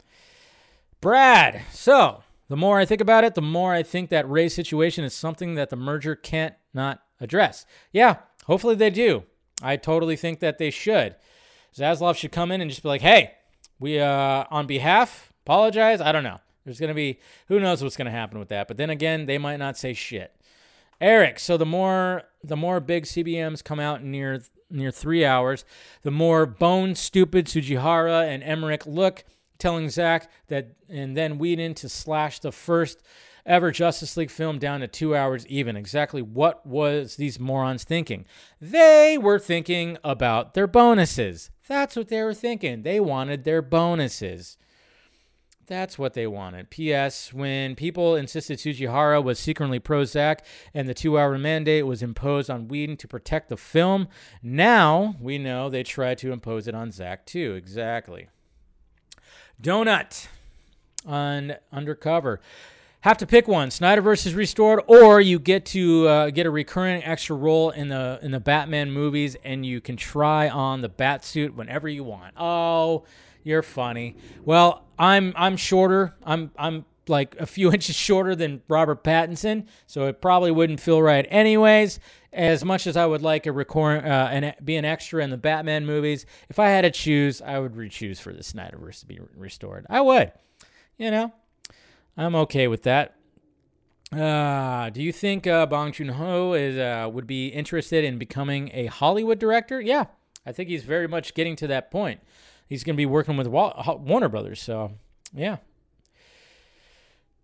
Brad, so the more I think about it, the more I think that Ray situation is something that the merger can't not address. Yeah, hopefully they do. I totally think that they should. Zaslav should come in and just be like, hey, we, uh, on behalf, apologize. I don't know. There's going to be, who knows what's going to happen with that. But then again, they might not say shit. Eric, so the more, the more big CBMs come out near, near three hours, the more bone stupid Tsujihara and Emmerich look, telling Zack that, and then Whedon to slash the first ever Justice League film down to two hours even. Exactly what was these morons thinking? They were thinking about their bonuses. That's what they were thinking. They wanted their bonuses. That's what they wanted. P.S. When people insisted Tsujihara was secretly pro Zack and the two hour mandate was imposed on Whedon to protect the film, now we know they tried to impose it on Zack too. Exactly. Donut on Undercover have to pick one: Snyderverse is restored, or you get to uh, get a recurring extra role in the in the Batman movies, and you can try on the bat suit whenever you want. Oh, you're funny. Well, I'm I'm shorter. I'm I'm like a few inches shorter than Robert Pattinson, so it probably wouldn't feel right anyways. As much as I would like a record uh, and be an extra in the Batman movies, if I had to choose, I would re-choose for the Snyderverse to be restored. I would, you know. I'm okay with that. Uh, do you think uh, Bong Joon Ho is uh, would be interested in becoming a Hollywood director? Yeah, I think he's very much getting to that point. He's going to be working with Warner Brothers, so yeah.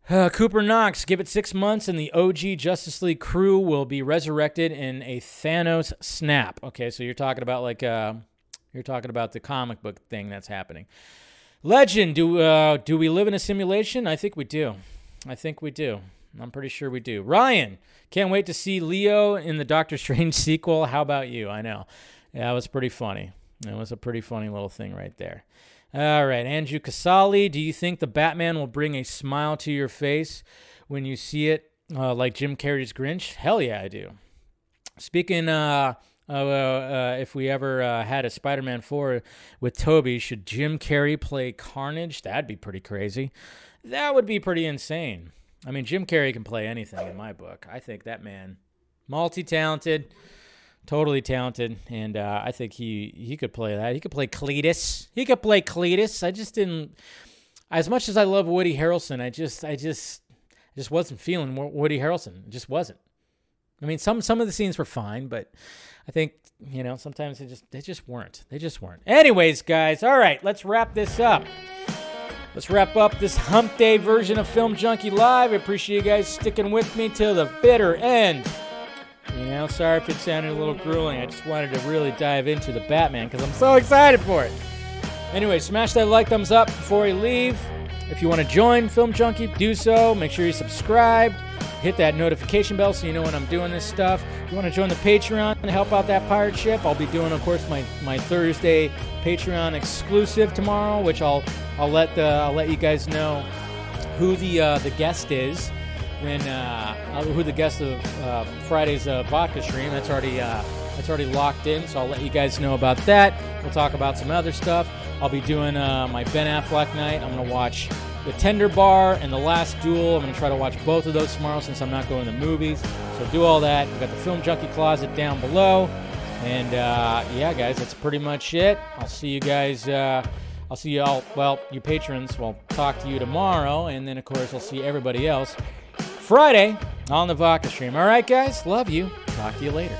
Uh, Cooper Knox, give it six months, and the OG Justice League crew will be resurrected in a Thanos snap. Okay, so you're talking about like uh, you're talking about the comic book thing that's happening. Legend, do uh, do we live in a simulation? I think we do. I think we do. I'm pretty sure we do. Ryan, can't wait to see Leo in the Doctor Strange sequel. How about you? I know. Yeah, it was pretty funny. It was a pretty funny little thing right there. All right, Andrew Casali, do you think the Batman will bring a smile to your face when you see it, uh, like Jim Carrey's Grinch? Hell yeah, I do. Speaking uh, uh, uh, if we ever uh, had a Spider-Man 4 with Tobey, should Jim Carrey play Carnage? That'd be pretty crazy. That would be pretty insane. I mean, Jim Carrey can play anything in my book. I think that man, multi-talented, totally talented, and uh, I think he he could play that. He could play Cletus. He could play Cletus. I just didn't. As much as I love Woody Harrelson, I just I just I just wasn't feeling Woody Harrelson. It just wasn't. I mean, some some of the scenes were fine, but I think you know sometimes they just they just weren't. They just weren't. Anyways, guys, all right, let's wrap this up. Let's wrap up this Hump Day version of Film Junkee Live. I appreciate you guys sticking with me till the bitter end. You know, sorry if it sounded a little grueling. I just wanted to really dive into the Batman because I'm so excited for it. Anyway, smash that like thumbs up before you leave. If you want to join Film Junkee, do so. Make sure you subscribe. Hit that notification bell so you know when I'm doing this stuff. If you want to join the Patreon and help out that pirate ship, I'll be doing, of course, my, my Thursday Patreon exclusive tomorrow, which I'll I'll let the, I'll let you guys know who the uh, the guest is when uh, who the guest of uh, Friday's uh, vodka stream. That's already uh, that's already locked in, so I'll let you guys know about that. We'll talk about some other stuff. I'll be doing uh, my Ben Affleck night. I'm gonna watch The Tender Bar and The Last Duel. I'm gonna try to watch both of those tomorrow since I'm not going to the movies. So do all that. We've got the Film Junkee Closet down below, and uh, yeah, guys, that's pretty much it. I'll see you guys. Uh, I'll see you all. Well, you patrons. We'll talk to you tomorrow, and then of course I'll see everybody else Friday on the Vodka stream. All right, guys. Love you. Talk to you later.